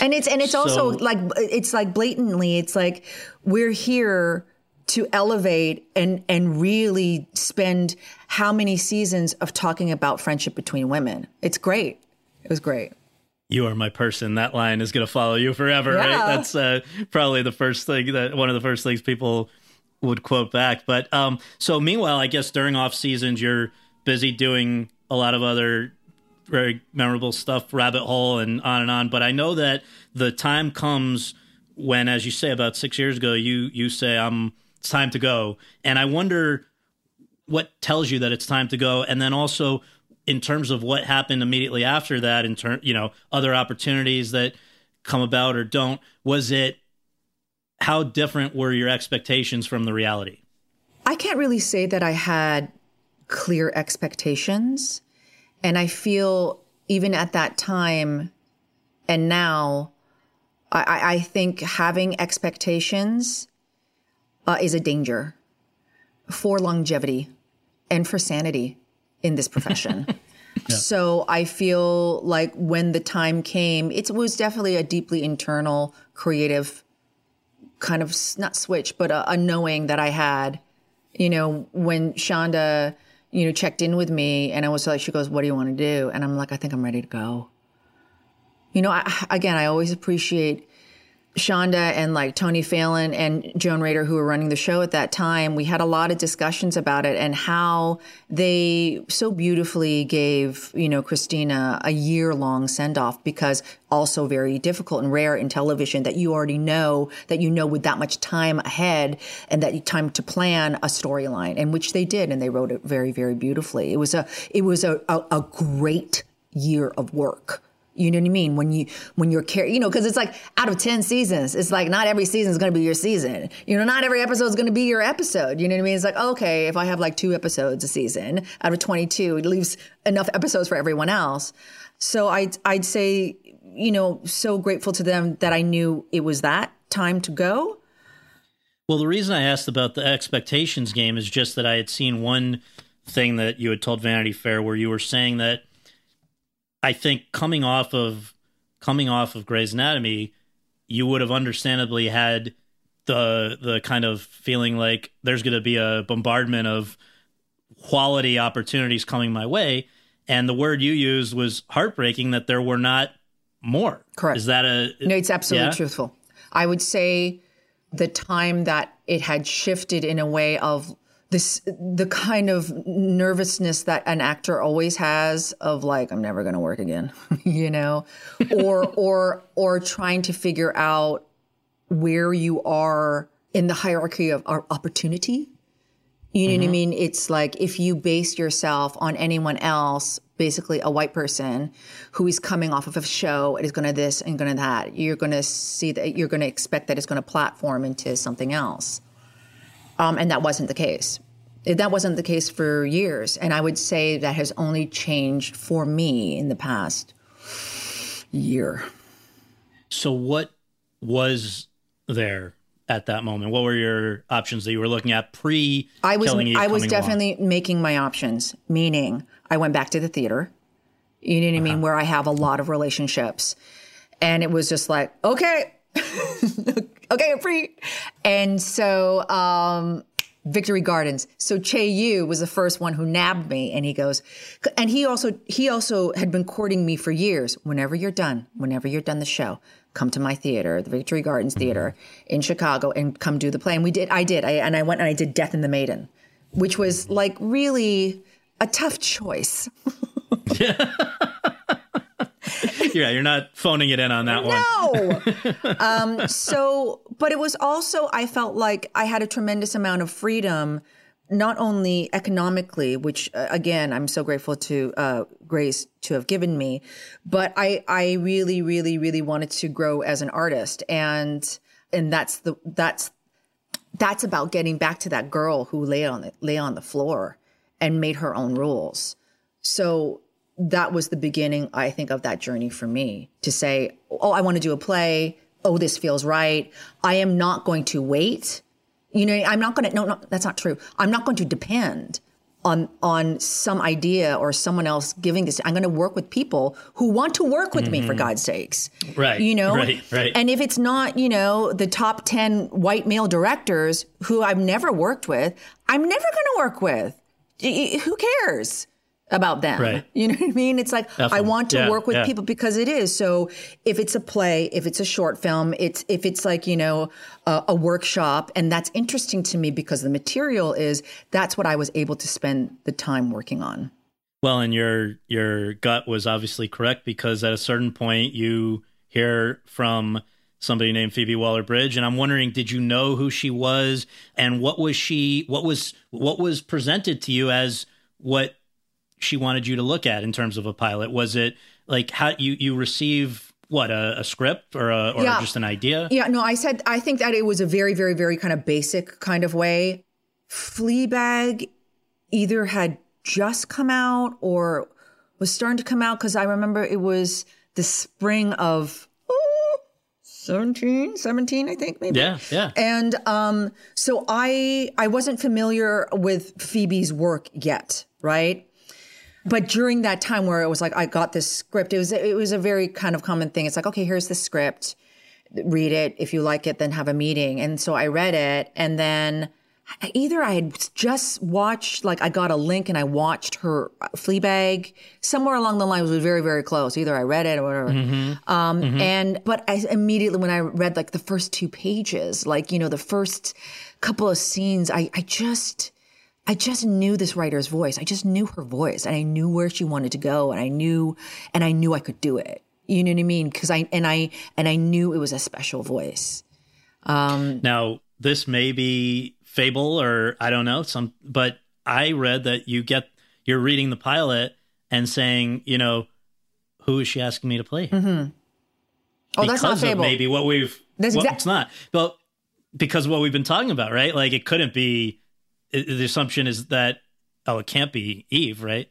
And it's and it's also like it's like blatantly. It's like we're here to elevate and and really spend how many seasons of talking about friendship between women. It's great. It was great. you are my person. That line is going to follow you forever, Yeah. right? That's uh, probably the first thing that one of the first things people would quote back. But um, so meanwhile, I guess during off seasons, you're busy doing a lot of other very memorable stuff, rabbit hole and on and on. But I know that the time comes when, as you say, about six years ago, you you say, "I'm it's time to go," and I wonder what tells you that it's time to go and then also in terms of what happened immediately after that in turn you know other opportunities that come about or don't was it how different were your expectations from the reality I can't really say that I had clear expectations. And I feel even at that time and now, I, I- think having expectations uh, is a danger for longevity and for sanity in this profession. So I feel like when the time came, it was definitely a deeply internal, creative kind of not switch, but a, a knowing that I had you know, when Shonda, you know, checked in with me and I was like, she goes, what do you want to do? And I'm like, I think I'm ready to go. You know, I, again, I always appreciate Shonda and like Tony Phelan and Joan Rater, who were running the show at that time. We had a lot of discussions about it and how they so beautifully gave, you know, Cristina a year long send off because also very difficult and rare in television that you already know that you know with that much time ahead and that time to plan a storyline and which they did and they wrote it very, very beautifully. It was a, it was a, a, a great year of work. You know what I mean? When you when you're care, you know, because it's like out of ten seasons, it's like not every season is going to be your season. You know, not every episode is going to be your episode. You know what I mean? It's like okay, if I have like two episodes a season out of twenty two, it leaves enough episodes for everyone else. So I'd I'd say you know so grateful to them that I knew it was that time to go. well the reason i asked about the expectations game is just that i had seen one thing that you had told vanity fair where you were saying that i think coming off of coming off of grey's anatomy you would have understandably had the the kind of feeling like there's going to be a bombardment of quality opportunities coming my way and the word you used was heartbreaking that there were not more Correct. is that a No, it's absolutely Yeah? truthful. I would say the time that it had shifted in a way of this, the kind of nervousness that an actor always has of like, I'm never going to work again, you know, or, or, or trying to figure out where you are in the hierarchy of opportunity. You know what I mean? It's like if you base yourself on anyone else, basically a white person who is coming off of a show and is going to this and going to that, you're going to see that you're going to expect that it's going to platform into something else. Um, and that wasn't the case. That wasn't the case for years. And I would say that has only changed for me in the past year. So what was there at that moment? What were your options that you were looking at pre I was I was coming along? definitely making my options, meaning I went back to the theater. You know what I Uh-huh. mean? Where I have a lot of relationships. And it was just like, okay, okay, I'm free. And so, um, Victory Gardens. So Chay Yew was the first one who nabbed me, and he goes, and he also he also had been courting me for years. Whenever you're done, whenever you're done the show, come to my theater, the Victory Gardens Theater in Chicago, and come do the play. And we did. I did. I, and I went and I did Death and the Maiden, which was like really a tough choice. yeah, you're not phoning it in on that one. No. um, so, but it was also, I felt like I had a tremendous amount of freedom, not only economically, which uh, again, I'm so grateful to uh, Grey's to have given me, but I, I really, really, really wanted to grow as an artist. And, and that's the, that's, that's about getting back to that girl who lay on the, lay on the floor and made her own rules. So that was the beginning, I think, of that journey for me to say, oh, I want to do a play. Oh, this feels right. I am not going to wait. You know, I'm not going to, no, no, that's not true. I'm not going to depend on, on some idea or someone else giving this. I'm going to work with people who want to work with mm-hmm. me for God's sakes. Right. You know, right, right. And if it's not, you know, the top 10 white male directors who I've never worked with, I'm never going to work with. Who cares? About them. Right. You know what I mean? It's like Definitely. I want to yeah, work with yeah. people because it is. So if it's a play, if it's a short film, it's if it's like you know a, a workshop, and that's interesting to me because the material is that's what I was able to spend the time working on. Well, and your your gut was obviously correct because at a certain point you hear from somebody named Phoebe Waller-Bridge and I'm wondering did you know who she was and what was she what was what was presented to you as what she wanted you to look at in terms of a pilot? Was it like how you you receive what a, a script or a, or Yeah. just an idea? Yeah, no, I said I think that it was a very, very, very kind of basic kind of way. Fleabag either had just come out or was starting to come out because I remember it was the spring of oh, 17, 17, I think maybe. Yeah, yeah. And um, so I I wasn't familiar with Phoebe's work yet, right? But during that time where it was like I got this script, it was it was a very kind of common thing. It's like, okay, here's the script. Read it. If you like it, then have a meeting. And so I read it and then either I had just watched like I got a link and I watched her Fleabag somewhere along the line it was very very close. Either I read it or whatever. Um, And but I immediately when I read like the first two pages, like you know the first couple of scenes, I I just I just knew this writer's voice. I just knew her voice and I knew where she wanted to go and I knew and I knew I could do it. You know what I mean? Cuz I and I and I knew it was a special voice. Um, now, this may be fable or I don't know, some but I read that you get you're reading the pilot and saying, you know, who is she asking me to play? here? Oh, that's not Because of fable. maybe what we've That's well, exact- it's not. But because of what we've been talking about, right? Like it couldn't be the assumption is that oh, it can't be Eve, right?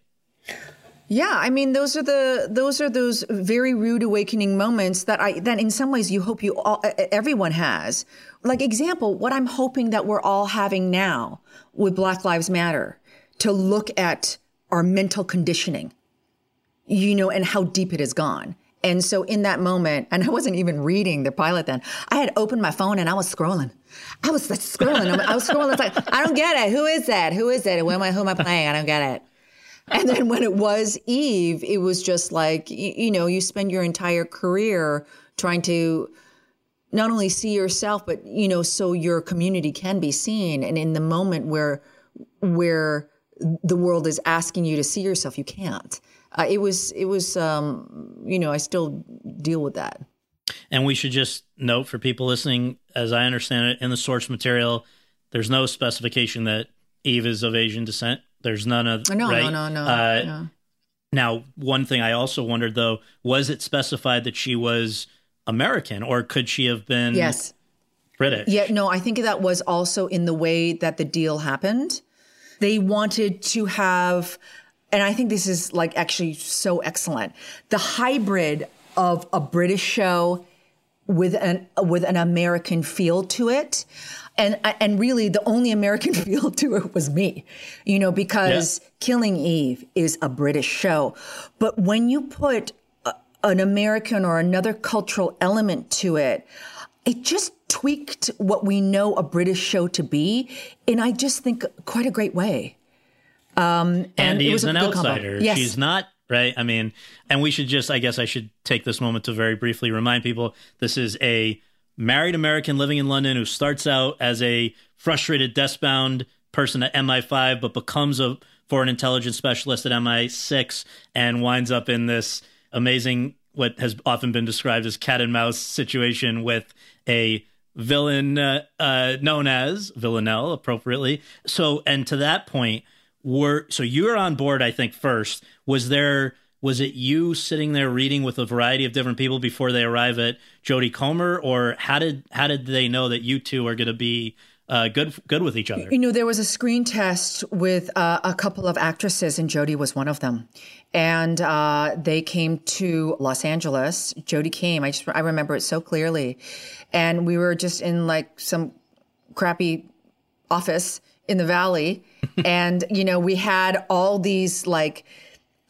Yeah, I mean those are the those are those very rude awakening moments that I that in some ways you hope you all everyone has. Like example, what I'm hoping that we're all having now with Black Lives Matter to look at our mental conditioning. You know, and how deep it has gone. And so in that moment, and I wasn't even reading the pilot then, I had opened my phone and I was scrolling. I was like scrolling. I was scrolling. It's like, I don't get it. Who is that? Who is it? Who am I, who am I playing? I don't get it. And then when it was Eve, it was just like, you, you know, you spend your entire career trying to not only see yourself, but, you know, so your community can be seen. And in the moment where, where the world is asking you to see yourself, you can't. Uh, it was, it was, um, you know, I still deal with that. And we should just note for people listening, as I understand it, in the source material, there's no specification that Eve is of Asian descent. There's none of No, right? no, no, no, Uh, no. Now, one thing I also wondered though, was it specified that she was American or could she have been Yes. British? Yeah, no, I think that was also in the way that the deal happened. They wanted to have, and I think this is like actually so excellent, the hybrid of a British show with an with an American feel to it. And and really the only American feel to it was me. You know, because Killing Eve is a British show. But when you put a, an American or another cultural element to it, it just tweaked what we know a British show to be in, I just think, quite a great way. Um, and, and it Eve's was a an outsider. Yes. She's not right. I mean, and we should just, I guess, I should take this moment to very briefly remind people this is a married American living in London who starts out as a frustrated, desk-bound person at MI5, but becomes a foreign intelligence specialist at MI6 and winds up in this amazing, what has often been described as cat and mouse situation with a villain uh, uh, known as Villanelle, appropriately. So, and to that point, were so you're on board. I think first was there was it you sitting there reading with a variety of different people before they arrive at Jodie Comer, or how did how did they know that you two are going to be uh, good good with each other? You know, there was a screen test with uh, a couple of actresses, and Jodie was one of them. And uh, they came to Los Angeles. Jodie came. I just I remember it so clearly, and we were just in like some crappy office in the valley, and you know we had all these like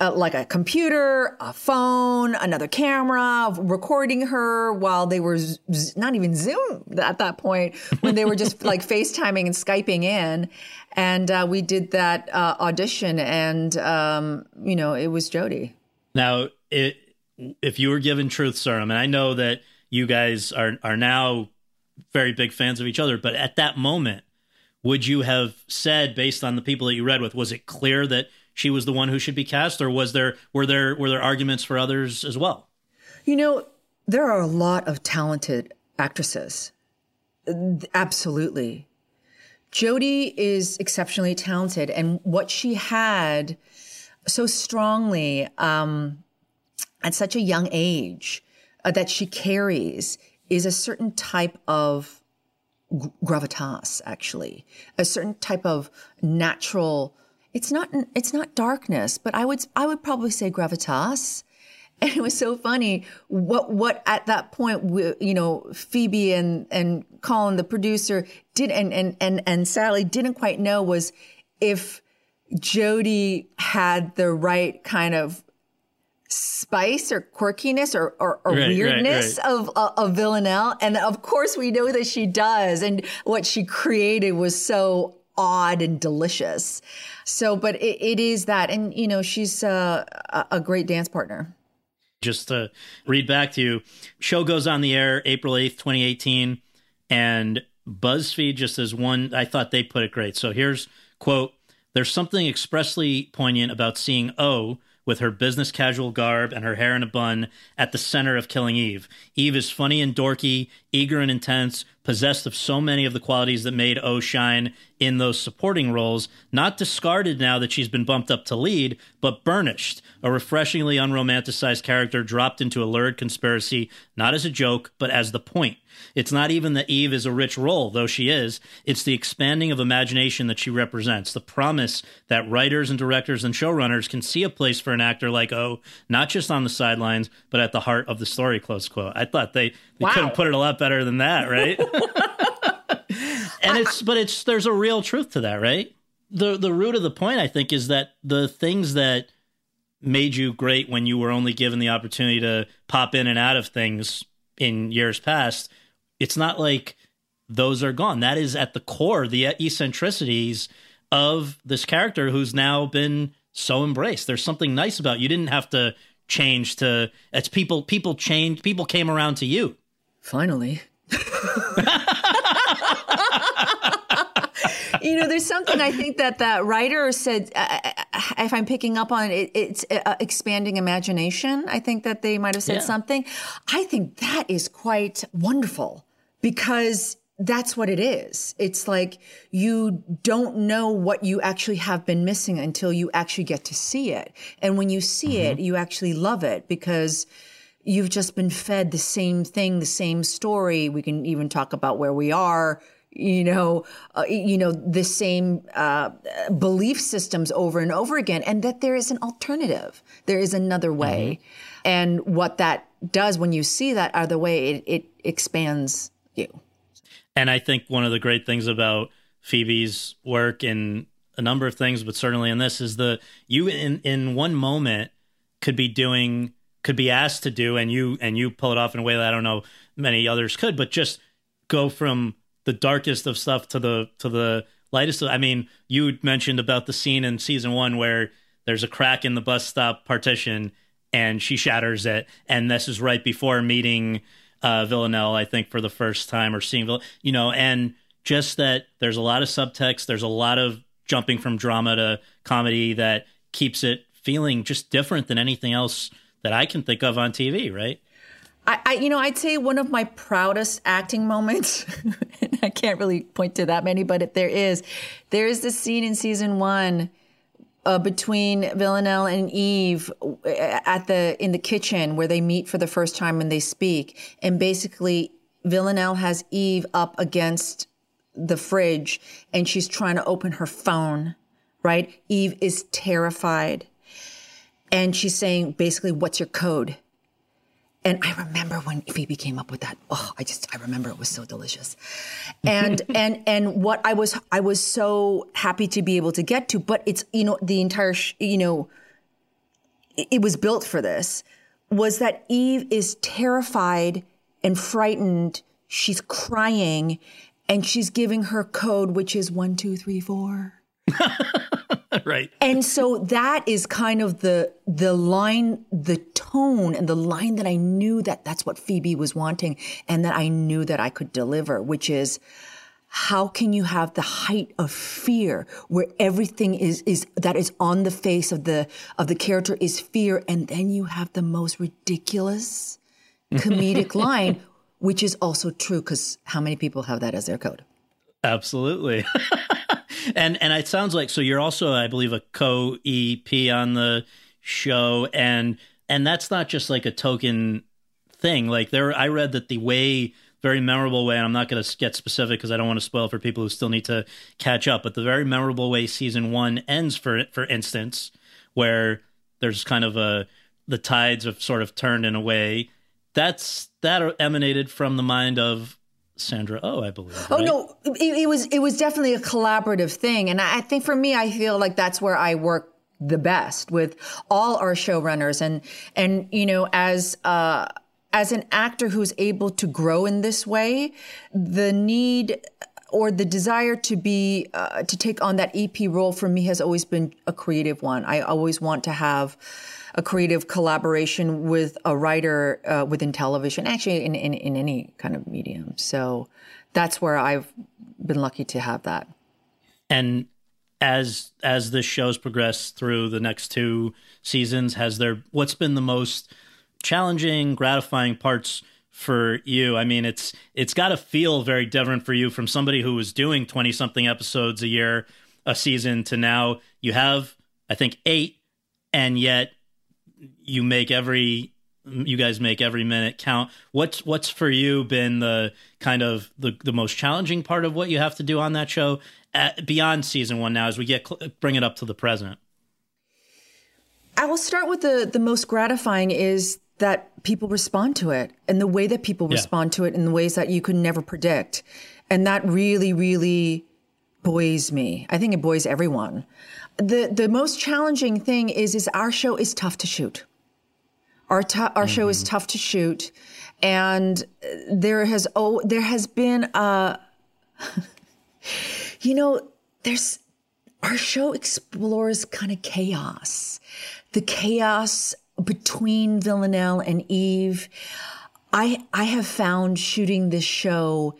uh, like a computer, a phone, another camera, recording her while they were z- not even Zoom at that point when they were just like FaceTiming and Skyping in. And uh, we did that uh, audition, and um, you know it was Jodie. Now, it, if you were given truth serum, and I know that you guys are are now very big fans of each other, but at that moment, would you have said, based on the people that you read with, was it clear that she was the one who should be cast, or was there were there were there arguments for others as well? You know, there are a lot of talented actresses. Absolutely. Jodie is exceptionally talented, and what she had so strongly um, at such a young age uh, that she carries is a certain type of gravitas, actually, a certain type of natural. It's not it's not darkness, but I would I would probably say gravitas. And it was so funny what what at that point you know Phoebe and and Colin the producer did and and and and Sally didn't quite know was if Jodie had the right kind of spice or quirkiness or, or, or Right, right, weirdness right. of uh, of Villanelle. And of course we know that she does. And what she created was so odd and delicious. So but it, it is that. And you know she's uh, a, a great dance partner. Just to read back to you show goes on the air april 8th 2018 and buzzfeed just as one i thought they put it great. So here's quote there's something expressly poignant about seeing o with her business casual garb and her hair in a bun at the center of killing eve eve is funny and dorky eager and intense possessed of so many of the qualities that made o shine in those supporting roles not discarded now that she's been bumped up to lead but burnished a refreshingly unromanticized character dropped into a lurid conspiracy, not as a joke, but as the point. It's not even that Eve is a rich role, though she is. It's the expanding of imagination that she represents, the promise that writers and directors and showrunners can see a place for an actor like O, not just on the sidelines, but at the heart of the story, close quote. I thought they, they Wow. couldn't put it a lot better than that, right? and it's but it's there's a real truth to that, right? The the root of the point I think is that the things that made you great when you were only given the opportunity to pop in and out of things in years past, it's not like those are gone. That is at the core, the eccentricities of this character who's now been so embraced. There's something nice about you didn't have to change to it's people people changed people came around to you. Finally. you know, there's something I think that that writer said. If I'm picking up on it, it's uh, expanding imagination. I think that they might have said Yeah. something. I think that is quite wonderful because that's what it is. It's like you don't know what you actually have been missing until you actually get to see it, and when you see it, you actually love it because you've just been fed the same thing, the same story. We can even talk about where we are, you know, uh, you know, the same uh, belief systems over and over again, and that there is an alternative. There is another way, and what that does when you see that other way, it, it expands you. And I think one of the great things about Phoebe's work in a number of things, but certainly in this, is the you in in one moment could be doing could be asked to do and you and you pull it off in a way that I don't know many others could, but just go from the darkest of stuff to the to the lightest. Of, I mean, you mentioned about the scene in season one where there's a crack in the bus stop partition and she shatters it, and this is right before meeting uh, Villanelle, I think, for the first time or seeing, Vill- you know, and just that there's a lot of subtext, there's a lot of jumping from drama to comedy that keeps it feeling just different than anything else that I can think of on TV, right? I, I, you know, I'd say one of my proudest acting moments. I can't really point to that many, but there is, there is this scene in season one uh, between Villanelle and Eve uh, at the in the kitchen where they meet for the first time and they speak, and basically Villanelle has Eve up against the fridge and she's trying to open her phone. Right? Eve is terrified, and she's saying basically, "What's your code?" And I remember when Phoebe came up with that. Oh, I just I remember it was so delicious. And and and what I was I was so happy to be able to get to, but it's you know the entire sh- you know it, it was built for this was that Eve is terrified and frightened. She's crying and she's giving her code which is 1 2 3 4. right. And so that is kind of the the line, the tone and the line that I knew that that's what Phoebe was wanting and that I knew that I could deliver, which is how can you have the height of fear where everything is is that is on the face of the of the character is fear and then you have the most ridiculous comedic line which is also true cuz how many people have that as their code? Absolutely. and and it sounds like so you're also I believe a co EP on the show and and that's not just like a token thing. Like there I read that the way very memorable way and I'm not going to get specific because I don't want to spoil for people who still need to catch up, but the very memorable way season 1 ends for for instance where there's kind of a the tides have sort of turned in a way that's that emanated from the mind of Sandra Oh, I believe. Oh right? no, it, it, was it was definitely a collaborative thing, and I think for me, I feel like that's where I work the best with all our showrunners, and and you know as. Uh, as an actor who's able to grow in this way, the need or the desire to be uh, to take on that EP role for me has always been a creative one. I always want to have a creative collaboration with a writer uh, within television, actually in, in, in any kind of medium. So that's where I've been lucky to have that. And as as this show's progressed through the next two seasons, has there what's been the most challenging, gratifying parts for you? I mean, it's it's got to feel very different for you from somebody who was doing twenty something episodes a year, a season, to now you have I think eight, and yet you make every you guys make every minute count. What's what's for you been the kind of the the most challenging part of what you have to do on that show at, beyond season one? Now, as we get bring it up to the present. I will start with the the most gratifying is that people respond to it and the way that people Yeah. respond to it in the ways that you could never predict. And that really, really buoys me. I think it buoys everyone. The the most challenging thing is is our show is tough to shoot. Our tou- our show is tough to shoot, and there has oh there has been uh you know there's our show explores kind of chaos, the chaos between Villanelle and Eve. I I have found shooting this show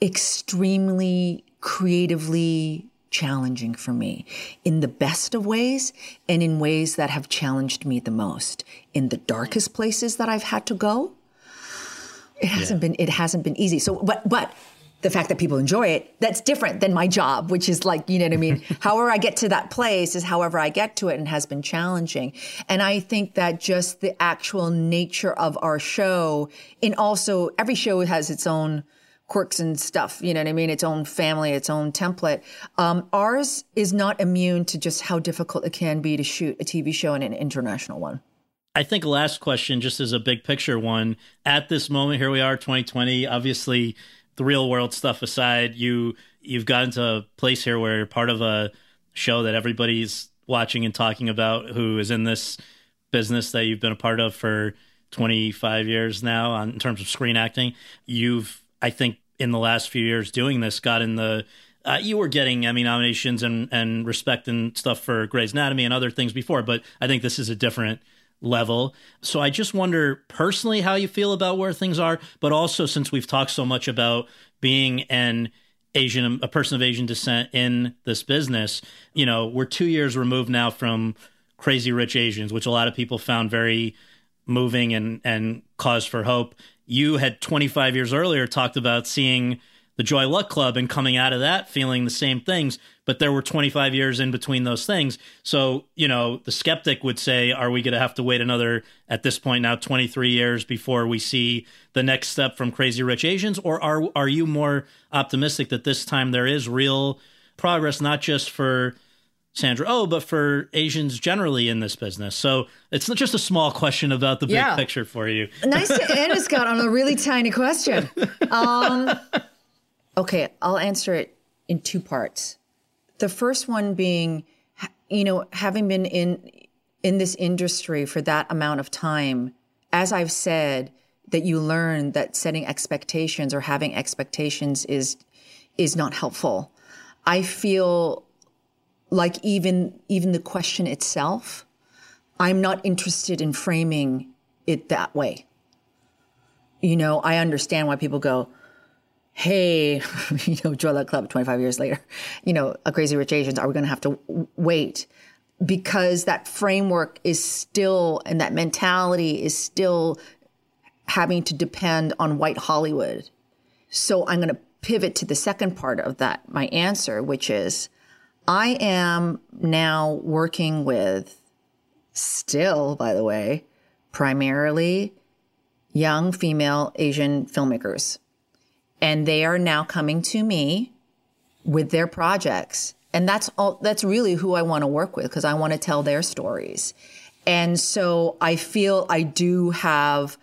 extremely creatively challenging for me in the best of ways and in ways that have challenged me the most. In the darkest places that I've had to go, it hasn't been it hasn't been easy. So but but the fact that people enjoy it, that's different than my job, which is like, you know what I mean? however I get to that place is however I get to it and has been challenging. And I think that just the actual nature of our show, and also every show has its own quirks and stuff, you know what I mean? Its own family, its own template. Um, ours is not immune to just how difficult it can be to shoot a TV show and an international one. I think last question, just as a big picture one, at this moment, here we are, 2020. Obviously, the real world stuff aside, you you've gotten to a place here where you're part of a show that everybody's watching and talking about, who is in this business that you've been a part of for 25 years now on, in terms of screen acting. You've, I think, in the last few years doing this, got in the uh, you were getting Emmy nominations and and respect and stuff for Grey's Anatomy and other things before, but I think this is a different level. So I just wonder personally how you feel about where things are, but also since we've talked so much about being an Asian, a person of Asian descent in this business, you know, we're two years removed now from Crazy Rich Asians, which a lot of people found very moving and and cause for hope. You had 25 years earlier talked about seeing the Joy Luck Club and coming out of that feeling the same things, but there were 25 years in between those things. So, you know, the skeptic would say, are we going to have to wait another, at this point now, 23 years before we see the next step from Crazy Rich Asians? Or are, are you more optimistic that this time there is real progress, not just for Sandra Oh, but for Asians generally in this business. So it's not just a small question about the big Yeah. picture for you. Nice to end, Scott, on a really tiny question. Um, okay, I'll answer it in two parts. The first one being, you know, having been in in this industry for that amount of time, as I've said, that you learn that setting expectations or having expectations is is not helpful. I feel like even even the question itself, I'm not interested in framing it that way you know, I understand why people go, hey, you know, Joy Luck Club 25 years later, you know, a Crazy Rich Asians, are we going to have to w- wait? Because that framework is still, and that mentality is still having to depend on white Hollywood. So I'm going to pivot to the second part of that, my answer, which is I am now working with, still, by the way, primarily young female Asian filmmakers. And they are now coming to me with their projects. And that's all that's really who I want to work with because I want to tell their stories. And so I feel I do have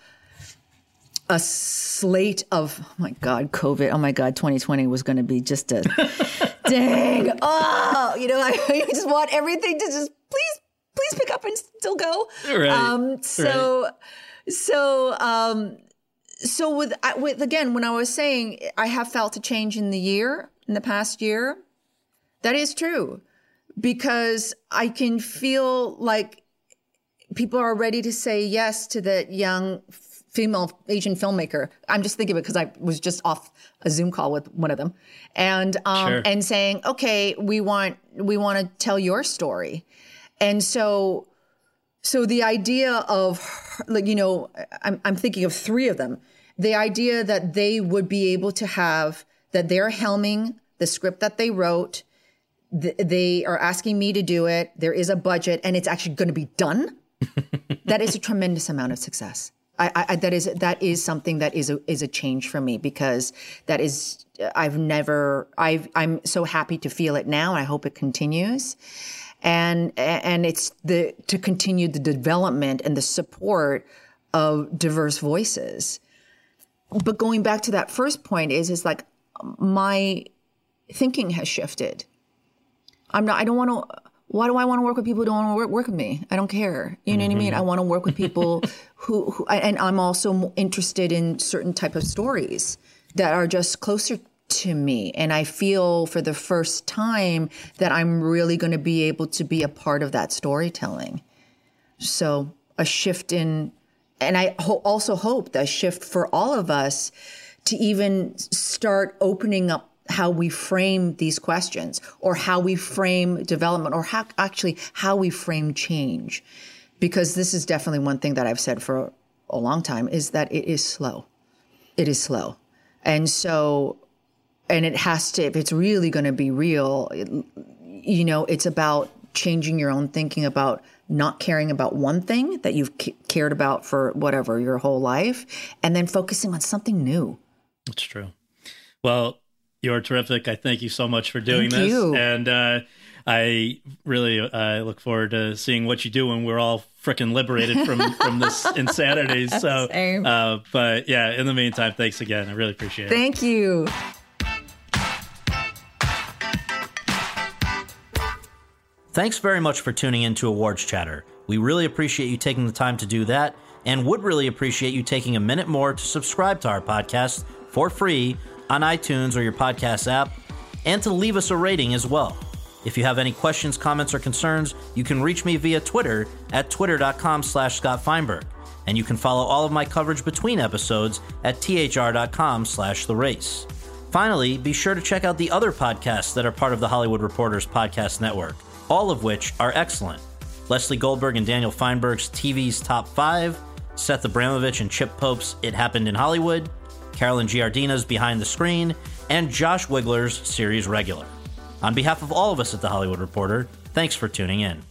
a slate of oh my god covid oh my god 2020 was going to be just a dang oh you know I, I just want everything to just please please pick up and still go. Right, um so so um so with with again when i was saying i have felt a change in the year in the past year that is true. Because i can feel like people are ready to say yes to that young female asian filmmaker. I'm just thinking of it because i was just off a zoom call with one of them. And um Sure. and saying okay we want we want to tell your story. And so so the idea of like you know I'm, I'm thinking of three of them. The idea that they would be able to have that they're helming the script that they wrote. Th- they are asking me to do it. There is a budget and it's actually going to be done. That is a tremendous amount of success I, I, I- that is that is something that is a is a change for me because that is I've never I've I'm so happy to feel it now. And I hope it continues, and and it's the to continue the development and the support of diverse voices. But going back to that first point is is like my thinking has shifted. I'm not. I don't want to. Why do I want to work with people who don't want to work, work with me? I don't care. You know what I mean? Mm-hmm. I want to work with people who, who, and I'm also interested in certain type of stories that are just closer to me. And I feel for the first time that I'm really going to be able to be a part of that storytelling. So a shift in, and I ho- also hope that shift for all of us to even start opening up how we frame these questions or how we frame development or how actually how we frame change. Because this is definitely one thing that I've said for a long time is that it is slow. It is slow. And so, and it has to, if it's really going to be real, it, you know, it's about changing your own thinking about not caring about one thing that you've c- cared about for whatever your whole life and then focusing on something new. That's true. Well, you're terrific. I thank you so much for doing Thank this. you. And uh, I really uh, look forward to seeing what you do when we're all freaking liberated from, from this insanity. So, Same. uh, but yeah, in the meantime, thanks again. I really appreciate it. Thank you. Thanks very much for tuning in to Awards Chatter. We really appreciate you taking the time to do that. and would really appreciate you taking a minute more to subscribe to our podcast for free on iTunes or your podcast app and to leave us a rating as well. If you have any questions, comments, or concerns, you can reach me via Twitter at twitter.com slash Scott Feinberg. And you can follow all of my coverage between episodes at thr.com slash the race. Finally, be sure to check out the other podcasts that are part of the Hollywood Reporters Podcast Network, all of which are excellent. Lesley Goldberg and Daniel Fienberg's TV's Top 5, Seth Abramovich and Chip Pope's It Happened in Hollywood, Carolyn Giardina's Behind the Screen, and Josh Wigler's Series Regular. On behalf of all of us at The Hollywood Reporter, thanks for tuning in.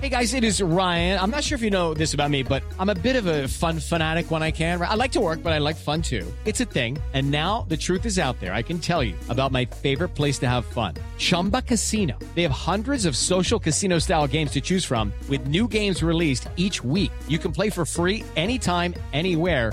Hey guys, it is Ryan. I'm not sure if you know this about me, but I'm a bit of a fun fanatic when I can. I like to work, but I like fun too. It's a thing. And now the truth is out there. I can tell you about my favorite place to have fun Chumba Casino. They have hundreds of social casino style games to choose from, with new games released each week. You can play for free anytime, anywhere